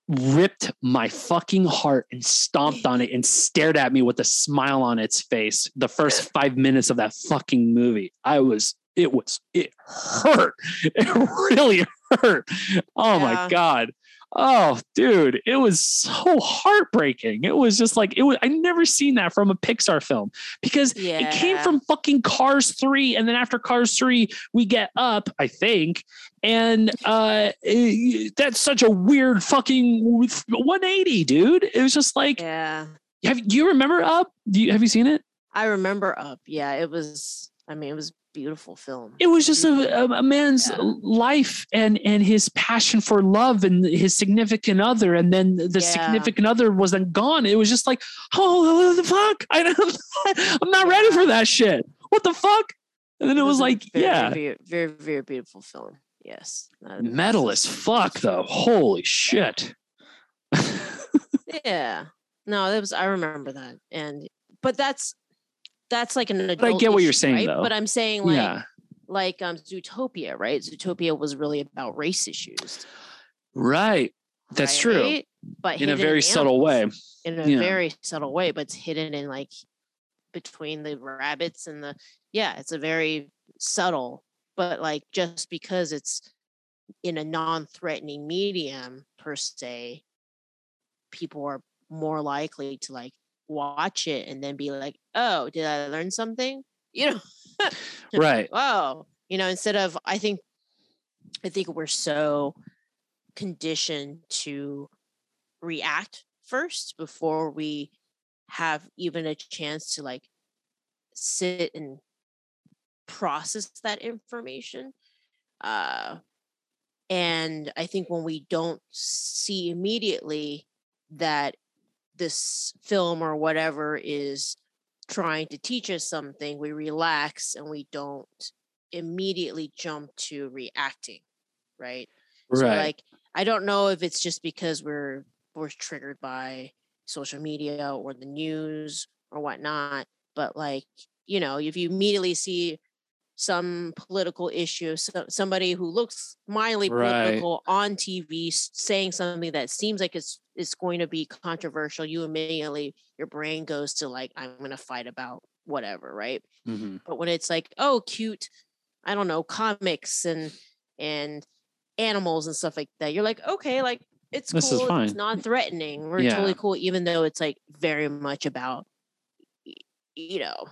ripped my fucking heart and stomped on it and stared at me with a smile on its face. The first five minutes of that fucking movie, I was. It was. It hurt. It really hurt. Oh my god. Oh, dude, it was so heartbreaking. It was just like it was. I never seen that from a Pixar film because it came from fucking Cars 3 and then after Cars 3 we get up I think and uh eh, that's such a weird fucking 180 dude it was just like Yeah, have you remember up do you have you seen it I remember Up. Yeah, it was. I mean, it was beautiful film. it was just a, a, man's Yeah. life and and his passion for love and his significant other and then the Yeah. significant other was then gone. It was just like oh the fuck? I don't, i'm not ready for that shit. What the fuck? And then it was a like very, yeah. very, very, very beautiful film. Yes, metal as fuck though. Holy shit. Yeah, no, that was. I remember that, and but that's that's like an adult. But I get what you're saying, right? though. But I'm saying like yeah like um Zootopia, right? Zootopia was really about race issues. right that's true? But in a very subtle way in a Yeah. very subtle way, but it's hidden in like between the rabbits and the yeah, it's a very subtle, but like just because it's in a non-threatening medium per se, people are more likely to like watch it and then be like, oh, did I learn something? You know, right oh, you know, instead of I think I think we're so conditioned to react first before we have even a chance to like sit and process that information. Uh and I think when we don't see immediately that this film or whatever is trying to teach us something, we relax and we don't immediately jump to reacting, right? So right like I don't know if it's just because we're we're triggered by social media or the news or whatnot, but like, you know, if you immediately see some political issue, so, somebody who looks mildly Right. political on TV saying something that seems like it's it's going to be controversial, you immediately your brain goes to like, I'm gonna fight about whatever, right? Mhm. but when it's like oh cute i don't know comics and and animals and stuff like that you're like okay like it's This is cool fine. it's non-threatening we're Yeah. totally cool even though it's like very much about you know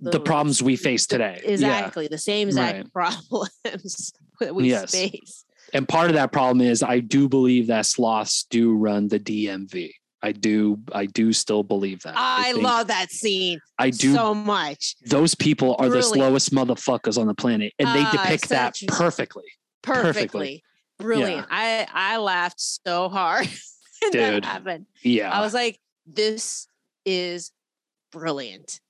the those- problems we face the- today. Yeah. exactly the same exact Right. problems that we Yes. face. And part of that problem is i do believe that sloths do run the dmv i do i do still believe that. I, think- love that scene i do so much. Those people are the slowest motherfuckers on the planet and they Ah, depict that perfectly. Perfectly, Perfectly. brilliant. I i laughed so hard when that happened. Yeah. I was like, this is brilliant.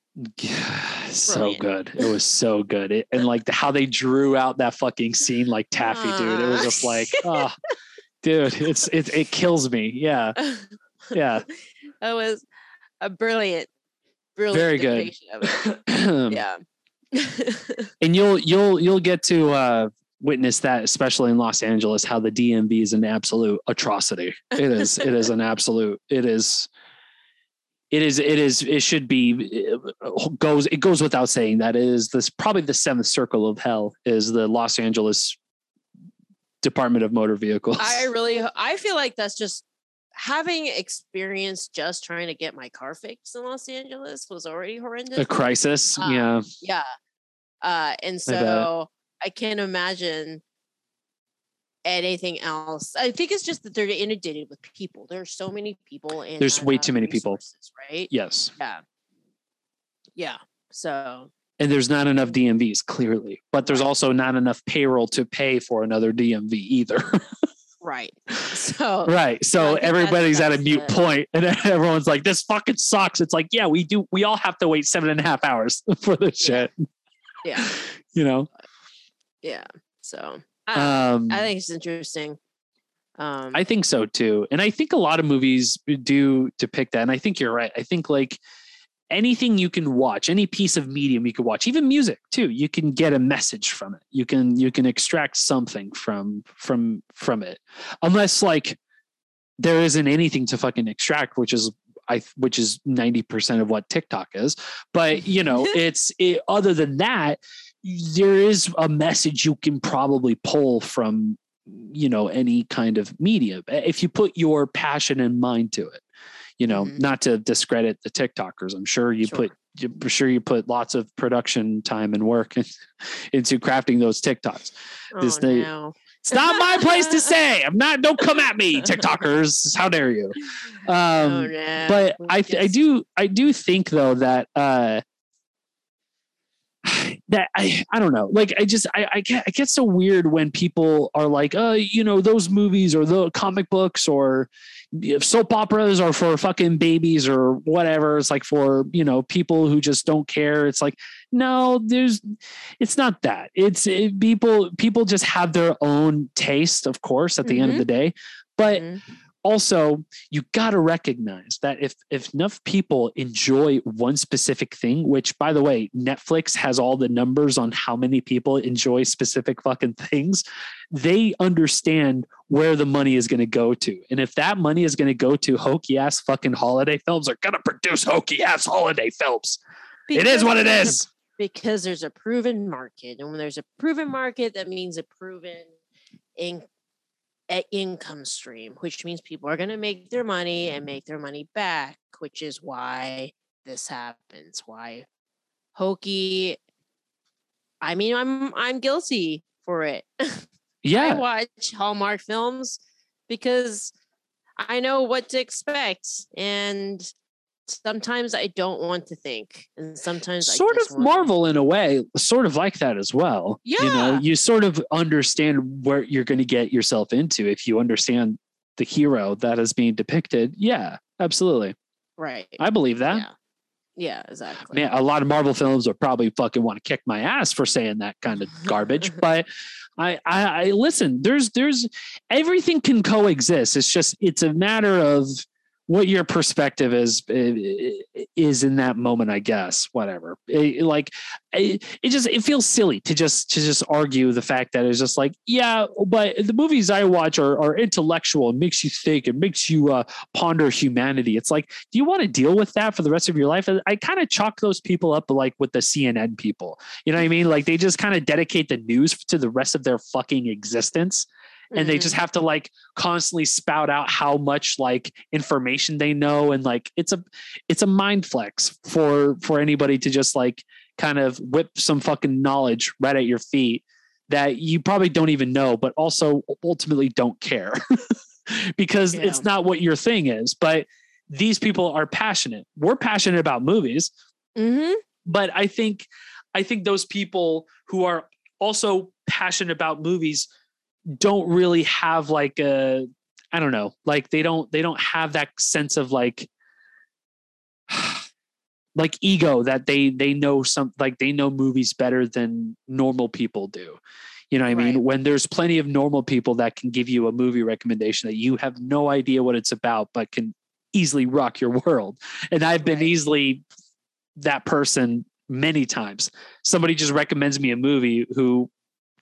So good. It was so good. It, and like the, how they drew out that fucking scene like taffy dude. It was just like oh dude it's it, it kills me. Yeah. Yeah. That was a brilliant, brilliant Very good. depiction of it. Yeah. and you'll you'll you'll get to uh witness that especially in los angeles how the dmv is an absolute atrocity. It is it is an absolute it is it is it is it should be it goes it goes without saying that it is this probably the seventh circle of hell is the los angeles department of motor vehicles I really, I feel like that's just having experience just trying to get my car fixed in Los Angeles was already horrendous. a crisis Uh, yeah Yeah. Uh, and so I can't imagine anything else. I think it's just that they're inundated with people. There's so many people and There's way uh, too many people. right? yes Yeah. Yeah. So and there's not enough dmvs clearly but there's also not enough payroll to pay for another dmv either right. So Right. So think that's- everybody's at a mute the- point and everyone's like, this fucking sucks. It's like, yeah, we do. We all have to wait seven and a half hours for this shit, yeah, you know? yeah. So Um, I think it's interesting. Um, I think so too. And I think a lot of movies do depict that. And I think you're right. I think like anything you can watch, any piece of medium you can watch, even music too, you can get a message from it. You can you can extract something from from from it. Unless like there isn't anything to fucking extract, which is I which is 90% of what TikTok is. But you know, it's it, other than that, there is a message you can probably pull from you know any kind of media if you put your passion and mind to it you know Mhm. not to discredit the tiktokers i'm sure you Sure. put I'm sure you put lots of production time and work into crafting those tiktoks oh, this thing- no. it's not my place to say i'm not don't come at me tiktokers how dare you um oh, no. but I I do I do think though that uh that I I don't know like I just I I get I get so weird when people are like uh you know those movies or the comic books or soap operas are for fucking babies or whatever it's like for you know people who just don't care it's like no there's it's not that it's it, people people just have their own taste of course at the end of Mhm. the day but Mhm. Also you got to recognize that if if enough people enjoy one specific thing which by the way netflix has all the numbers on how many people enjoy specific fucking things they understand where the money is going to go to. And if that money is going to go to hokey ass fucking holiday films they're going to produce hokey ass holiday films. It is what it is. a- because there's a proven market. And when there's a proven market that means a proven in, a income stream which means people are going to make their money and make their money back which is why this happens why hokey i mean i'm i'm guilty for it. Yeah, i watch hallmark films because i know what to expect and sometimes i don't want to think and sometimes I sort of marvel in a way sort of like that as well Yeah, you know you sort of understand where you're going to get yourself into if you understand the hero that is being depicted. Yeah absolutely. Right. I believe that. Yeah. Yeah exactly. Man a lot of marvel films would probably fucking want to kick my ass for saying that kind of garbage but I, I i listen there's there's everything can coexist. It's just it's a matter of what your perspective is eh, is in that moment i guess whatever. It- like it, it just it feels silly to just to just argue the fact that it's just like yeah but the movies i watch are, are intellectual. It makes you think. It makes you uh, ponder humanity. It's like do you want to deal with that for the rest of your life? I kind of chalk those people up like with the cnn people. You know what i mean? Like they just kind of dedicate the news to the rest of their fucking existence and they Mhm. just have to like constantly spout out how much like information they know and like it's a it's a mind flex for for anybody to just like kind of whip some fucking knowledge right at your feet that you probably don't even know but also ultimately don't care because Yeah. it's not what your thing is but these people are passionate we're passionate about movies Mhm. but i think i think those people who are also passionate about movies don't really have like a i don't know like they don't they don't have that sense of like like ego that they they know some like they know movies better than normal people do you know what i mean Right. when there's plenty of normal people that can give you a movie recommendation that you have no idea what it's about but can easily rock your world and i've been Right. easily that person many times somebody just recommends me a movie who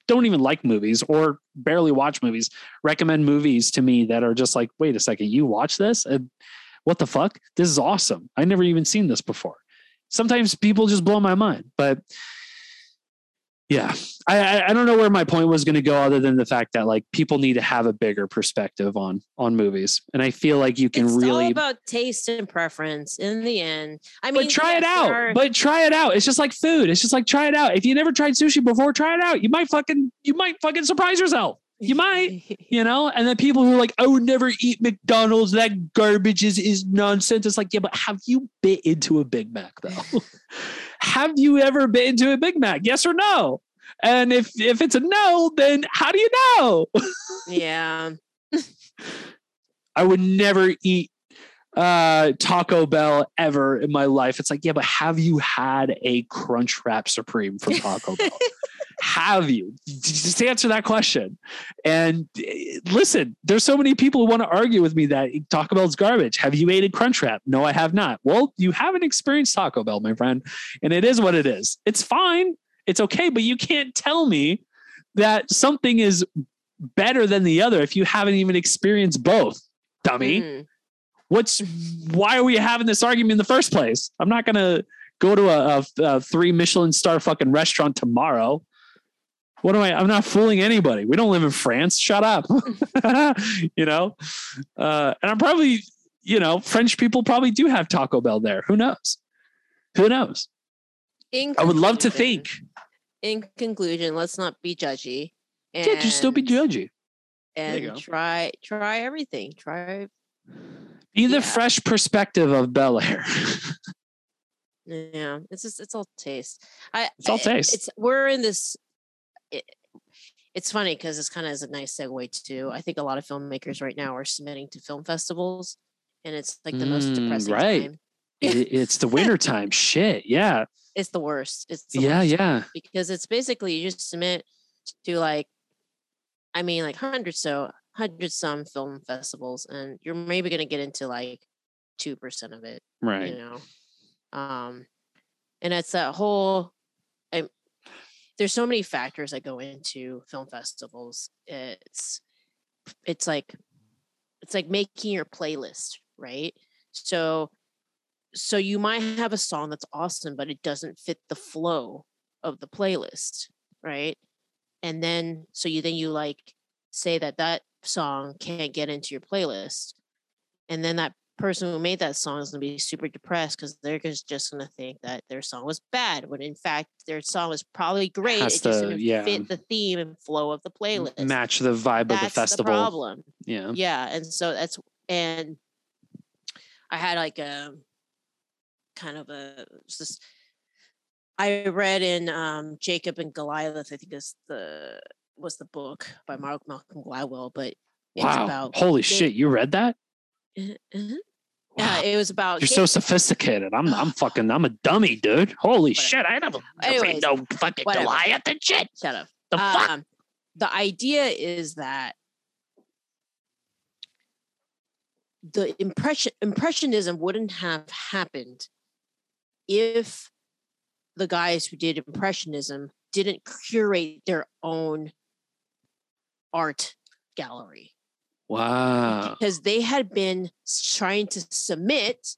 don't even like movies or barely watch movies recommend movies to me that are just like wait a second you watch this? And what the fuck? This is awesome. I never even seen this before. Sometimes people just blow my mind but yeah i I- i don't know where my point was going to go other than the fact that like people need to have a bigger perspective on on movies and i feel like you can it's all really about taste and preference in the end i mean but try it out. are- But try it out. It's just like food. It's just like try it out. If you never tried sushi before, try it out. You might fucking you might fucking surprise yourself. You might, you know. And then people who are like, I would never eat McDonald's. That garbage is is nonsense. It's like, yeah, but have you bit into a Big Mac though? have you ever been to a Big Mac? Yes or no? And if if it's a no, then how do you know? yeah I would never eat uh Taco Bell ever in my life. It's like, yeah, but have you had a Crunch Wrap Supreme from Taco Bell? have you? Just answer that question. And eh, listen, there's so many people who want to argue with me that Taco Bell's garbage. Have you ate a Crunch Wrap? No, I have not. Well, you haven't experienced Taco Bell, my friend. And it is what it is. It's fine. It's okay, but you can't tell me that something is better than the other if you haven't even experienced both, dummy. Mhm. What's why are we having this argument in the first place? I'm not gonna go to a, a, a three Michelin star fucking restaurant tomorrow. What am I? I'm not fooling anybody. We don't live in France. Shut up. you know, uh, and I'm probably, you know, French people probably do have Taco Bell there. Who knows? Who knows? In I would love to think. In conclusion, let's not be judgy. And, Yeah, just don't be judgy. And try try everything. Try Be the Yeah. fresh perspective of Bel Air. yeah. It's just it's all taste. I It's all taste. It's we're in this. It, it's funny because it's kind of as a nice segue too. I think a lot of filmmakers right now are submitting to film festivals, and it's like the most Mm, depressing right. time. It- it's the winter time. Shit. Yeah. It's the worst. It's the Yeah. worst. Yeah. because it's basically you just submit to like i mean like hundreds so hundred some film festivals and you're maybe going to get into like 2% of it Right. you know um and it's that whole there's so many factors that go into film festivals. It's it's like it's like making your playlist right? So so you might have a song that's awesome but it doesn't fit the flow of the playlist right? And then so you then you like say that that song can't get into your playlist and then that person who made that song is going to be super depressed because they're just, just going to think that their song was bad when in fact their song was probably great Has it just didn't yeah. fit the theme and flow of the playlist Match the vibe that's of the festival. The problem Yeah. yeah and so that's and i had like a kind of a just i read in um jacob and goliath i think is the was the book by Mark malcolm gladwell but it's Wow. about Holy shit. You read that? Mhm, mhm. Wow. yeah it was about You're so sophisticated. I'm I'm fucking I'm a dummy, dude. Holy Whatever. shit. I never Anyways, read no fucking whatever. Goliath and shit. shut up The fuck? um, the idea is that the impression impressionism wouldn't have happened if the guys who did impressionism didn't curate their own art gallery Wow. because they had been trying to submit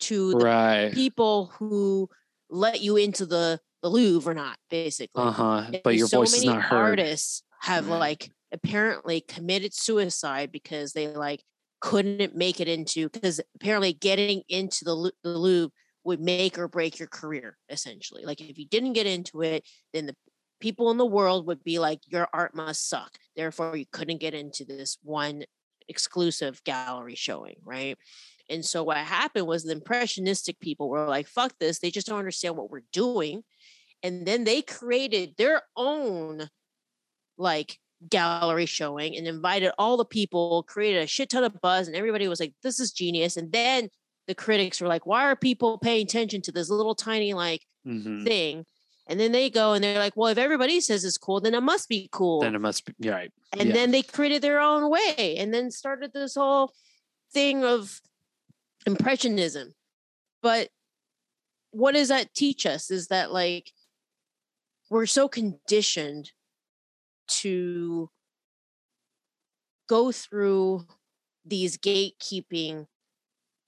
to the Right. people who let you into the the Louvre or not basically Uh-huh. But your so voice is not heard. Artists have Right. like apparently committed suicide because they like couldn't make it into because apparently getting into the, the Louvre would make or break your career essentially. Like if you didn't get into it, then the people in the world would be like your art must suck. Therefore, you couldn't get into this one exclusive gallery showing, right? And so what happened was the impressionistic people were like, fuck this. They just don't understand what we're doing and then they created their own like gallery showing and invited all the people created a shit ton of buzz and everybody was like this is genius and then the critics were like why are people paying attention to this little tiny like Mhm. thing and then they go and they're like well if everybody says it's cool then it must be cool Then it must be right. and yeah. then they created their own way and then started this whole thing of impressionism but what does that teach us is that like we're so conditioned to go through these gatekeeping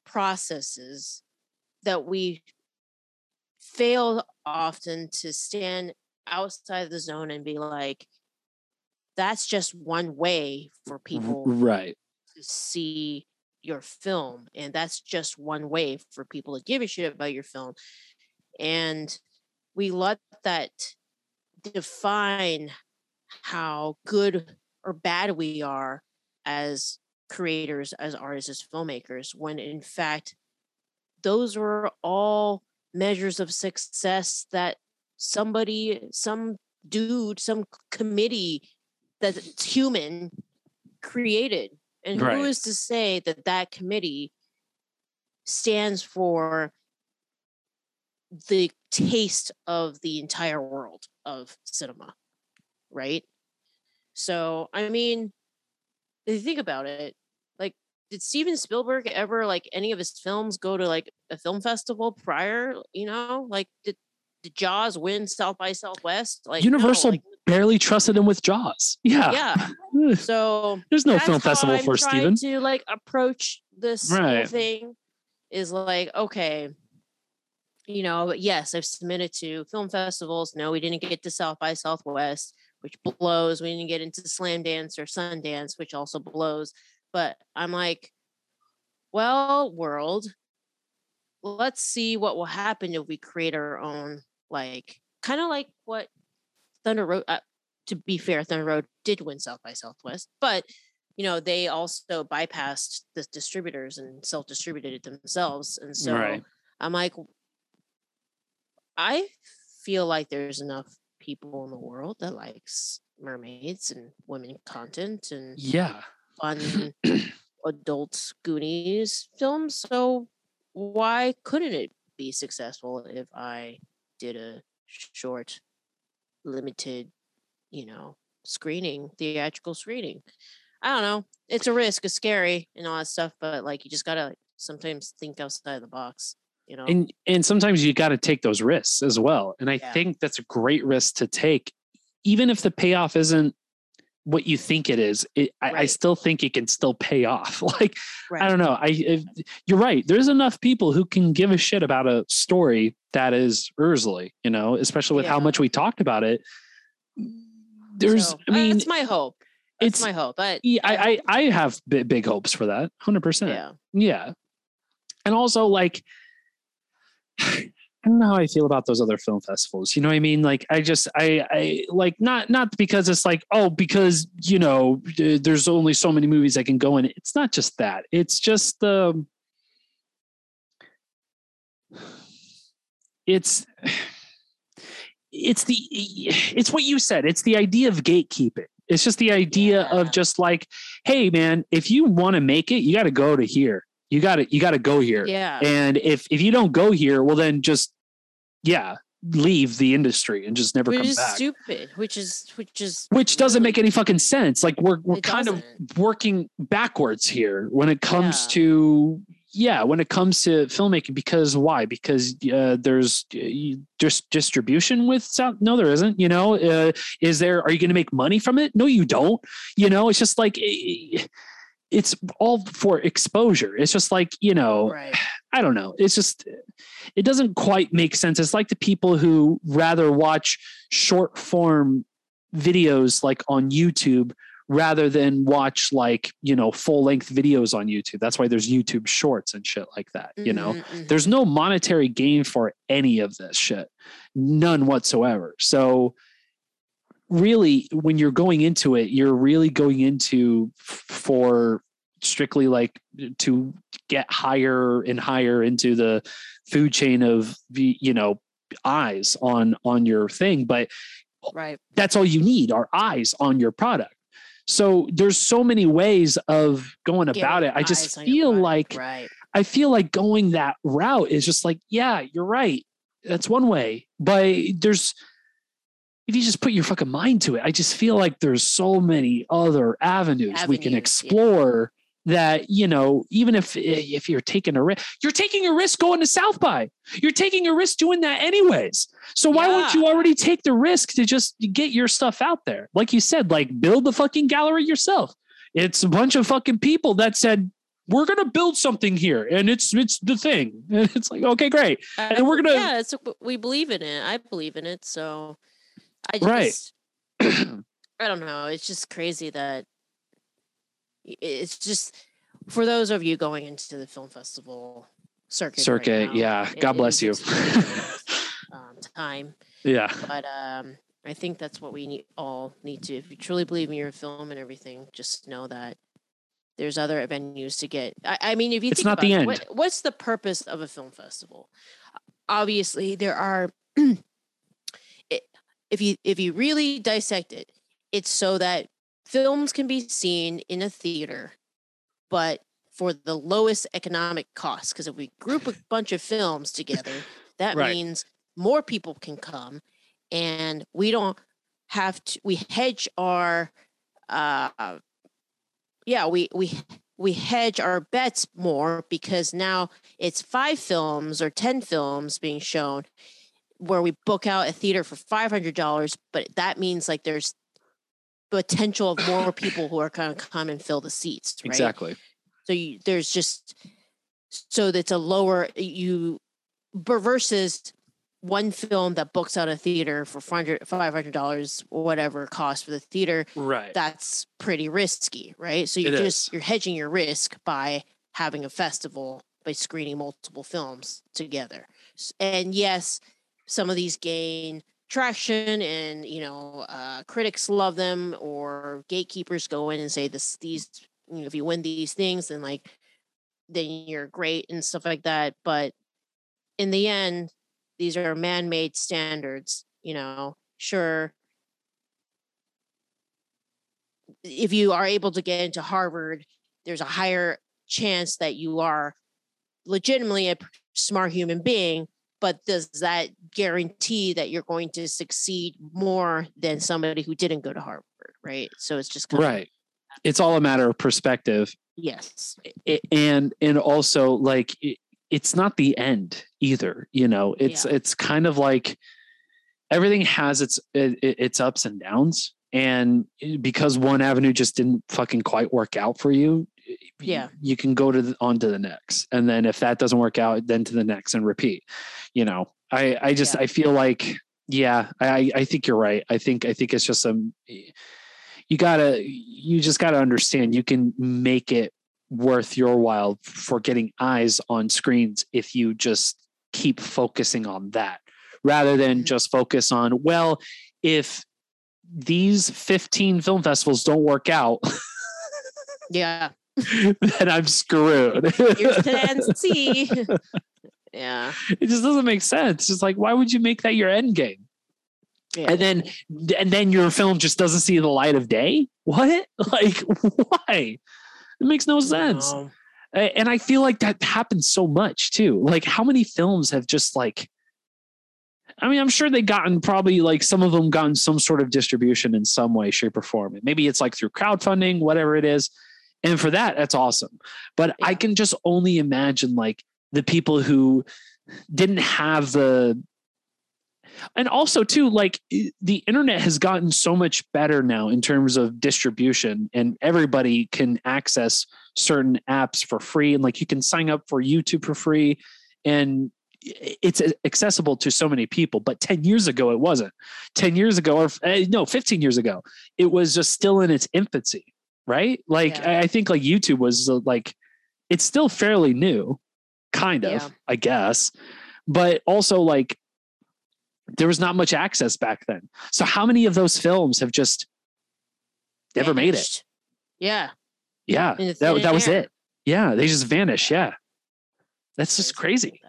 processes that we fail often to stand outside the zone and be like that's just one way for people Right. to see your film and that's just one way for people to give a shit about your film and we let that define how good or bad we are as creators as artists as filmmakers when in fact those were all measures of success that somebody some dude some committee that's human created And who Right. is to say that that committee stands for the taste of the entire world of cinema, right? So, I mean, if you think about it, did Steven Spielberg ever like any of his films go to like a film festival prior? You know, like did did Jaws win South by Southwest? Like no, Universal like, barely trusted him with Jaws. Yeah. yeah. So There's no film festival I'm for Steven. To like approach this whole Right. thing is like okay, you know. Yes, I've submitted to film festivals. No, we didn't get to South by Southwest, which blows. We didn't get into Slamdance or Sundance, which also blows. But I'm like, well, world, let's see what will happen if we create our own, like, kind of like what Thunder Road. Uh, to be fair, Thunder Road did win South by Southwest, but you know they also bypassed the distributors and self-distributed it themselves, and so Right. I'm like, I feel like there's enough people in the world that likes mermaids and women content and Yeah. Fun adult Goonies films. So why couldn't it be successful if I did a short, limited, you know, screening, theatrical screening? I don't know. It's a risk. It's scary and all that stuff, but like you just gotta like, sometimes think outside the box. You know. And and sometimes you got to take those risks as well. And I Yeah. think that's a great risk to take, even if the payoff isn't what you think it is. It, I, I still think it can still pay off. Like I don't know. I if, you're right. There's enough people who can give a shit about a story that is Ursula. You know, especially with how much we talked about it. There's, So, I uh, mean, it's my hope. That's it's- my hope. But yeah, I, I I have big, big hopes for that. Hundred percent. yeah, Yeah. And also like I don't know how I feel about those other film festivals. You know what I mean? Like I just I I like not not because it's like, oh, because you know, there's only so many movies I can go in. It's not just that. It's just the it's it's the it's what you said. It's the idea of gatekeeping. It's just the idea Yeah. of just like, hey man, if you want to make it, you got to go to here. You got to you got to go here. yeah, And if if you don't go here, well then just yeah, leave the industry and just never which come is back. stupid. Which is which is Which doesn't make any fucking sense. Like we're we're kind of doesn't. working backwards here when it comes Yeah. to yeah when it comes to filmmaking because why because uh, there's uh, just distribution with sound no there isn't you know uh, is there are you going to make money from it no you don't you know it's just like it's all for exposure it's just like you know right. I don't know. It's just it doesn't quite make sense. It's like the people who rather watch short form videos like on YouTube rather than watch like, you know, full length videos on YouTube. That's why there's YouTube shorts and shit like that, you know. Mhm, mhm. There's no monetary gain for any of this shit. None whatsoever. So really when you're going into it, you're really going into for strictly like to get higher and higher into the food chain of the you know eyes on on your thing but right. that's all you need are eyes on your product so there's so many ways of going about it i just feel like right. i feel like going that route is just like yeah you're right that's one way but there's if you just put your fucking mind to it i just feel like there's so many other avenues, we can Avenues, yeah. explore that you know even if if you're taking a risk you're taking a risk going to south by you're taking a risk doing that anyways so why wouldn't you already take the risk to just get your stuff out there like you said like build the fucking gallery yourself it's a bunch of fucking people that said we're gonna build something here and it's it's the thing and it's like okay great and we're gonna- yeah. It's we believe in it. I believe in it. So I just Right. I don't know. It's just crazy that it's just for those of you going into the film festival circuit. right circuit now, yeah it- god bless you um, time, yeah but um, I think that's what we need, all need to. If you truly believe in your film and everything, just know that there's other venues to get. I, I mean, if you It's think not about the it, end. what- what's the purpose of a film festival? Obviously, there are. if you if you really dissect it, it's so that films can be seen in a theater but for the lowest economic cost. Because if we group a bunch of films together, that Right. means more people can come, and we don't have to. We hedge our, uh, yeah, we we we hedge our bets more because now it's five films or ten films being shown where we book out a theater for five hundred dollars, but that means like there's potential of more people who are going to come and fill the seats, right? Exactly. So you, there's just so that's a lower you versus one film that books out a theater for 500 dollars whatever cost for the theater Right. that's pretty risky right so you're It just is. you're hedging your risk by having a festival by screening multiple films together and yes some of these gain traction and you know uh, critics love them or gatekeepers go in and say this these you know, if you win these things then like then you're great and stuff like that but in the end these are man-made standards you know sure. If you are able to get into harvard there's a higher chance that you are legitimately a smart human being but does that guarantee that you're going to succeed more than somebody who didn't go to harvard right so it's just kind of Right. It's all a matter of perspective. yes I- and and also like it, it's not the end either you know it's Yeah. it's kind of like everything has its it, it- its ups and downs and eh, because one avenue just didn't fucking quite work out for you Yeah. you can go to the, on to the next and then if that doesn't work out then to the next and repeat you know i i just Yeah. i feel like yeah i i think you're right i think i think it's just some you gotta you just gotta understand you can make it worth your while for getting eyes on screens if you just keep focusing on that rather than Mhm. just focus on well if these 15 film festivals don't work out yeah then i'm screwed. Here's plan c yeah. It just doesn't make sense. It's like why would you make that your end game yeah. And then and then your film just doesn't see the light of day? What? Like why? It makes no sense. No. And i feel like that happens so much too. Like how many films have just like i mean i'm sure they've gotten probably like some of them gotten some sort of distribution in some way shape or form. Maybe it's like through crowdfunding whatever it is and for that that's awesome. But i can just only imagine like the people who didn't have the and also too like the internet has gotten so much better now in terms of distribution and everybody can access certain apps for free and like you can sign up for youtube for free and it's accessible to so many people but 10 years ago it wasn't. 10 years ago or uh, no 15 years ago it was just still in its infancy right? Like Yeah. I, think like youtube was uh, like it's still fairly new kind of Yeah. i guess but also like there was not much access back then. So how many of those films have just never made it? Yeah. Yeah that, that was air. it. Yeah they just vanish yeah. that's just crazy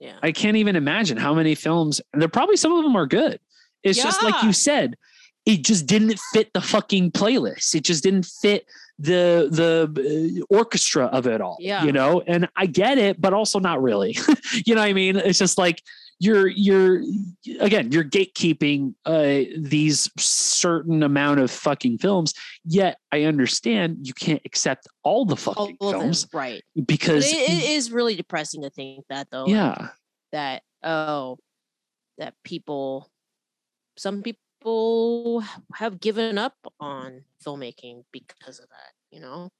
yeah. I can't even imagine how many films and there probably some of them are good. It's just like you said it just didn't fit the fucking playlist. It just didn't fit the the uh, orchestra of it all Yeah. you know? And i get it but also not really. You know what i mean? It's just like you're you're again you're gatekeeping uh these certain amount of fucking films yet i understand you can't accept all the all fucking them, films right. because it, it is really depressing to think that though like, yeah. that oh that people some people have given up on filmmaking because of that you know?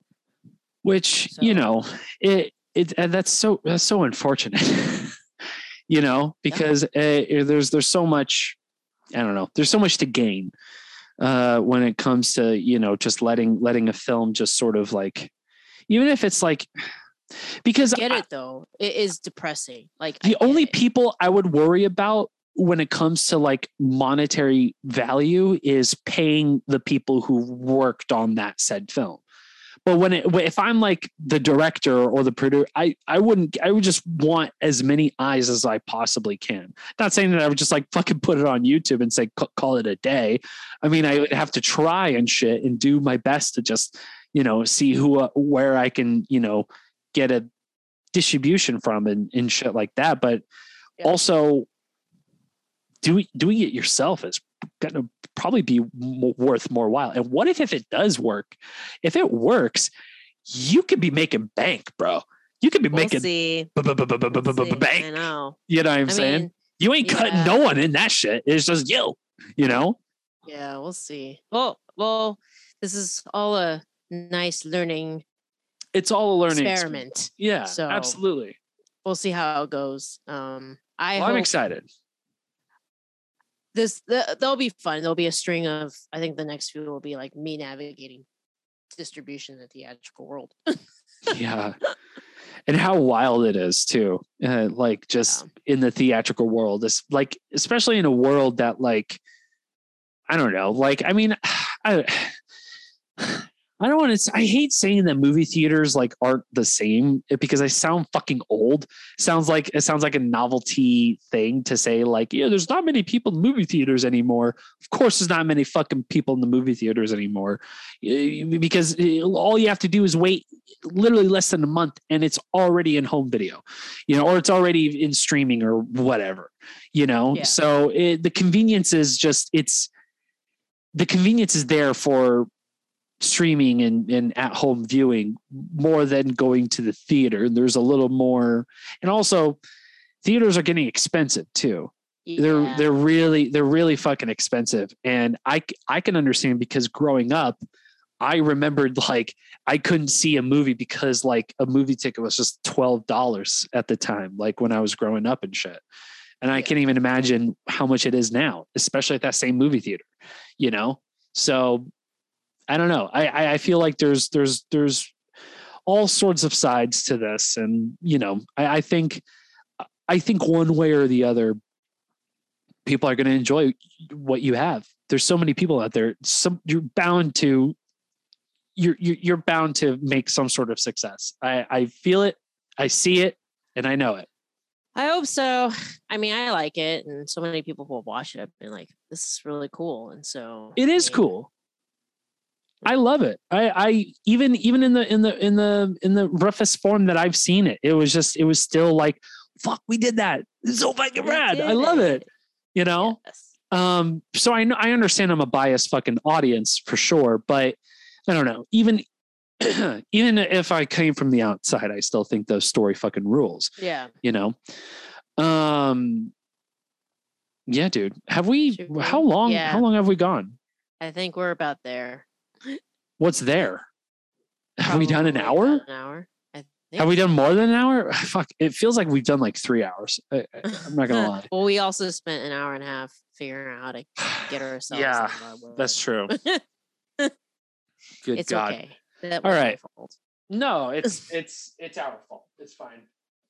Which you know it it and that's so that's so unfortunate you know because uh, there's there's so much i don't know there's so much to gain uh when it comes to you know just letting letting a film just sort of like even if it's like because I get I- it though. It is depressing. Like the only it. people I would worry about when it comes to like monetary value is paying the people who worked on that said film. But when it if I'm like the director or the producer, I I wouldn't I would just want as many eyes as I possibly can. Not saying that I would just like fucking put it on YouTube and say call it a day. I mean, I would have to try and shit and do my best to just you know, see who uh, where I can, you know, get a distribution from and, and shit like that. But Yeah. also doing doing it yourself is gonna probably be worth more while. And what if if it does work? If it works, you could be making bank, bro. You could be We'll making see. b- b- b- b- b- b- b- We'll see. I know. You know what I'm I saying? mean, you ain't cutting no one in that shit. It's just you. You know? yeah, we'll see. Well, well, this is all a nice learning It's all a learning experience. experiment. Yeah, So, absolutely. We'll see how it goes. Um, I Well, I'm excited. This the, there'll be fun. There'll be a string of. I think the next few will be like me navigating distribution in the theatrical world. yeah and how wild it is too uh, like just in the theatrical world this like especially in a world that like i don't know like i mean i i don't want to i hate saying that movie theaters like aren't the same eh, because i sound fucking old. Sounds like it sounds like a novelty thing to say like yeah there's not many people in movie theaters anymore. Of course there's not many fucking people in the movie theaters anymore. Eh, because eh, all you have to do is wait literally less than a month and it's already in home video you know or it's already in streaming or whatever you know? Yeah. so it, the convenience is just it's the convenience is there for streaming and, and at home viewing more than going to the theater. There's a little more and also theaters are getting expensive too. They're they're really they're really fucking expensive. And I I can understand because growing up i remembered like i couldn't see a movie because like a movie ticket was just $12 at the time like when i was growing up and shit. And i can't even imagine how much it is now especially at that same movie theater you know? So i don't know i i, feel like there's there's there's all sorts of sides to this and you know i, I think i think one way or the other people are going to enjoy what you have. There's so many people out there. Some you're bound to you're you're, bound to make some sort of success. I I feel it, I see it, and I know it. I hope so. I mean, I like it, and so many people will watch it and like, this is really cool. And so It is I mean, cool. I love it. I I even even in the in the in the in the roughest form that I've seen it, it was just it was still like fuck, we did that. It's so fucking rad. I love it. You know. Yes. Um, so I know I understand I'm a biased fucking audience for sure, but I don't know. Even even if I came from the outside, I still think those story fucking rules. Yeah. You know. Um. Yeah, dude. Have we? We? How long? Yeah. How long have we gone? I think we're about there. What's there? Have we done an hour? An hour. Have we done more than an hour? Fuck! It feels like we've done like three hours. I, I'm not gonna lie. well, we also spent an hour and a half figuring out how to get ourselves. Yeah. That's true. Good it's God. okay. That All right. No, it's it's it's our fault. It's fine.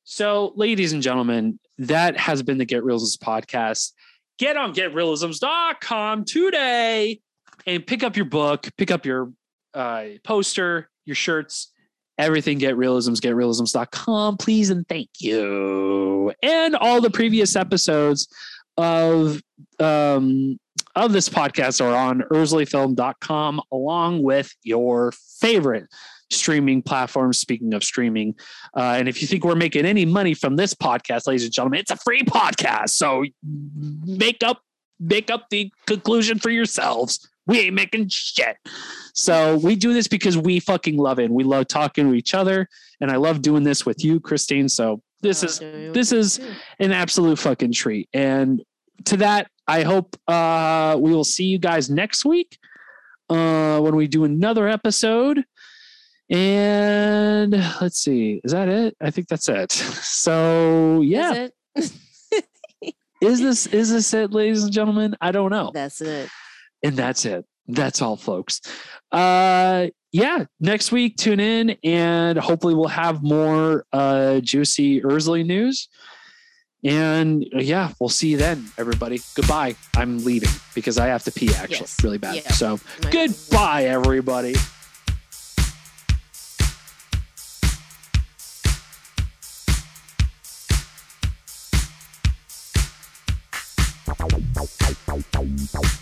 So, ladies and gentlemen, that has been the Get Realisms podcast. Get on getrealisms.com today and pick up your book, pick up your uh, poster, your shirts, everything. Get Realisms, getrealisms.com, please and thank you. And all the previous episodes of um, of this podcast are on ursleyfilm.com along with your favorite streaming platforms. Speaking of streaming, uh, and if you think we're making any money from this podcast, ladies and gentlemen, it's a free podcast. So make up make up the conclusion for yourselves. We ain't making shit. So we do this because we fucking love it. And we love talking to each other. And I love doing this with you, Christine. So this Oh, is this is an absolute fucking treat. And to that, I hope uh, we will see you guys next week uh, when we do another episode. And let's see, is that it? I think that's it. So yeah, Is is this is this it, ladies and gentlemen? I don't know. That's it. And that's it. That's all, folks. Uh, yeah, next week tune in, and hopefully we'll have more uh, juicy Ursley news. And uh, yeah, we'll see you then, everybody. Goodbye. I'm leaving because I have to pee actually Yes. really bad. Yeah. So My- goodbye, everybody. Bye.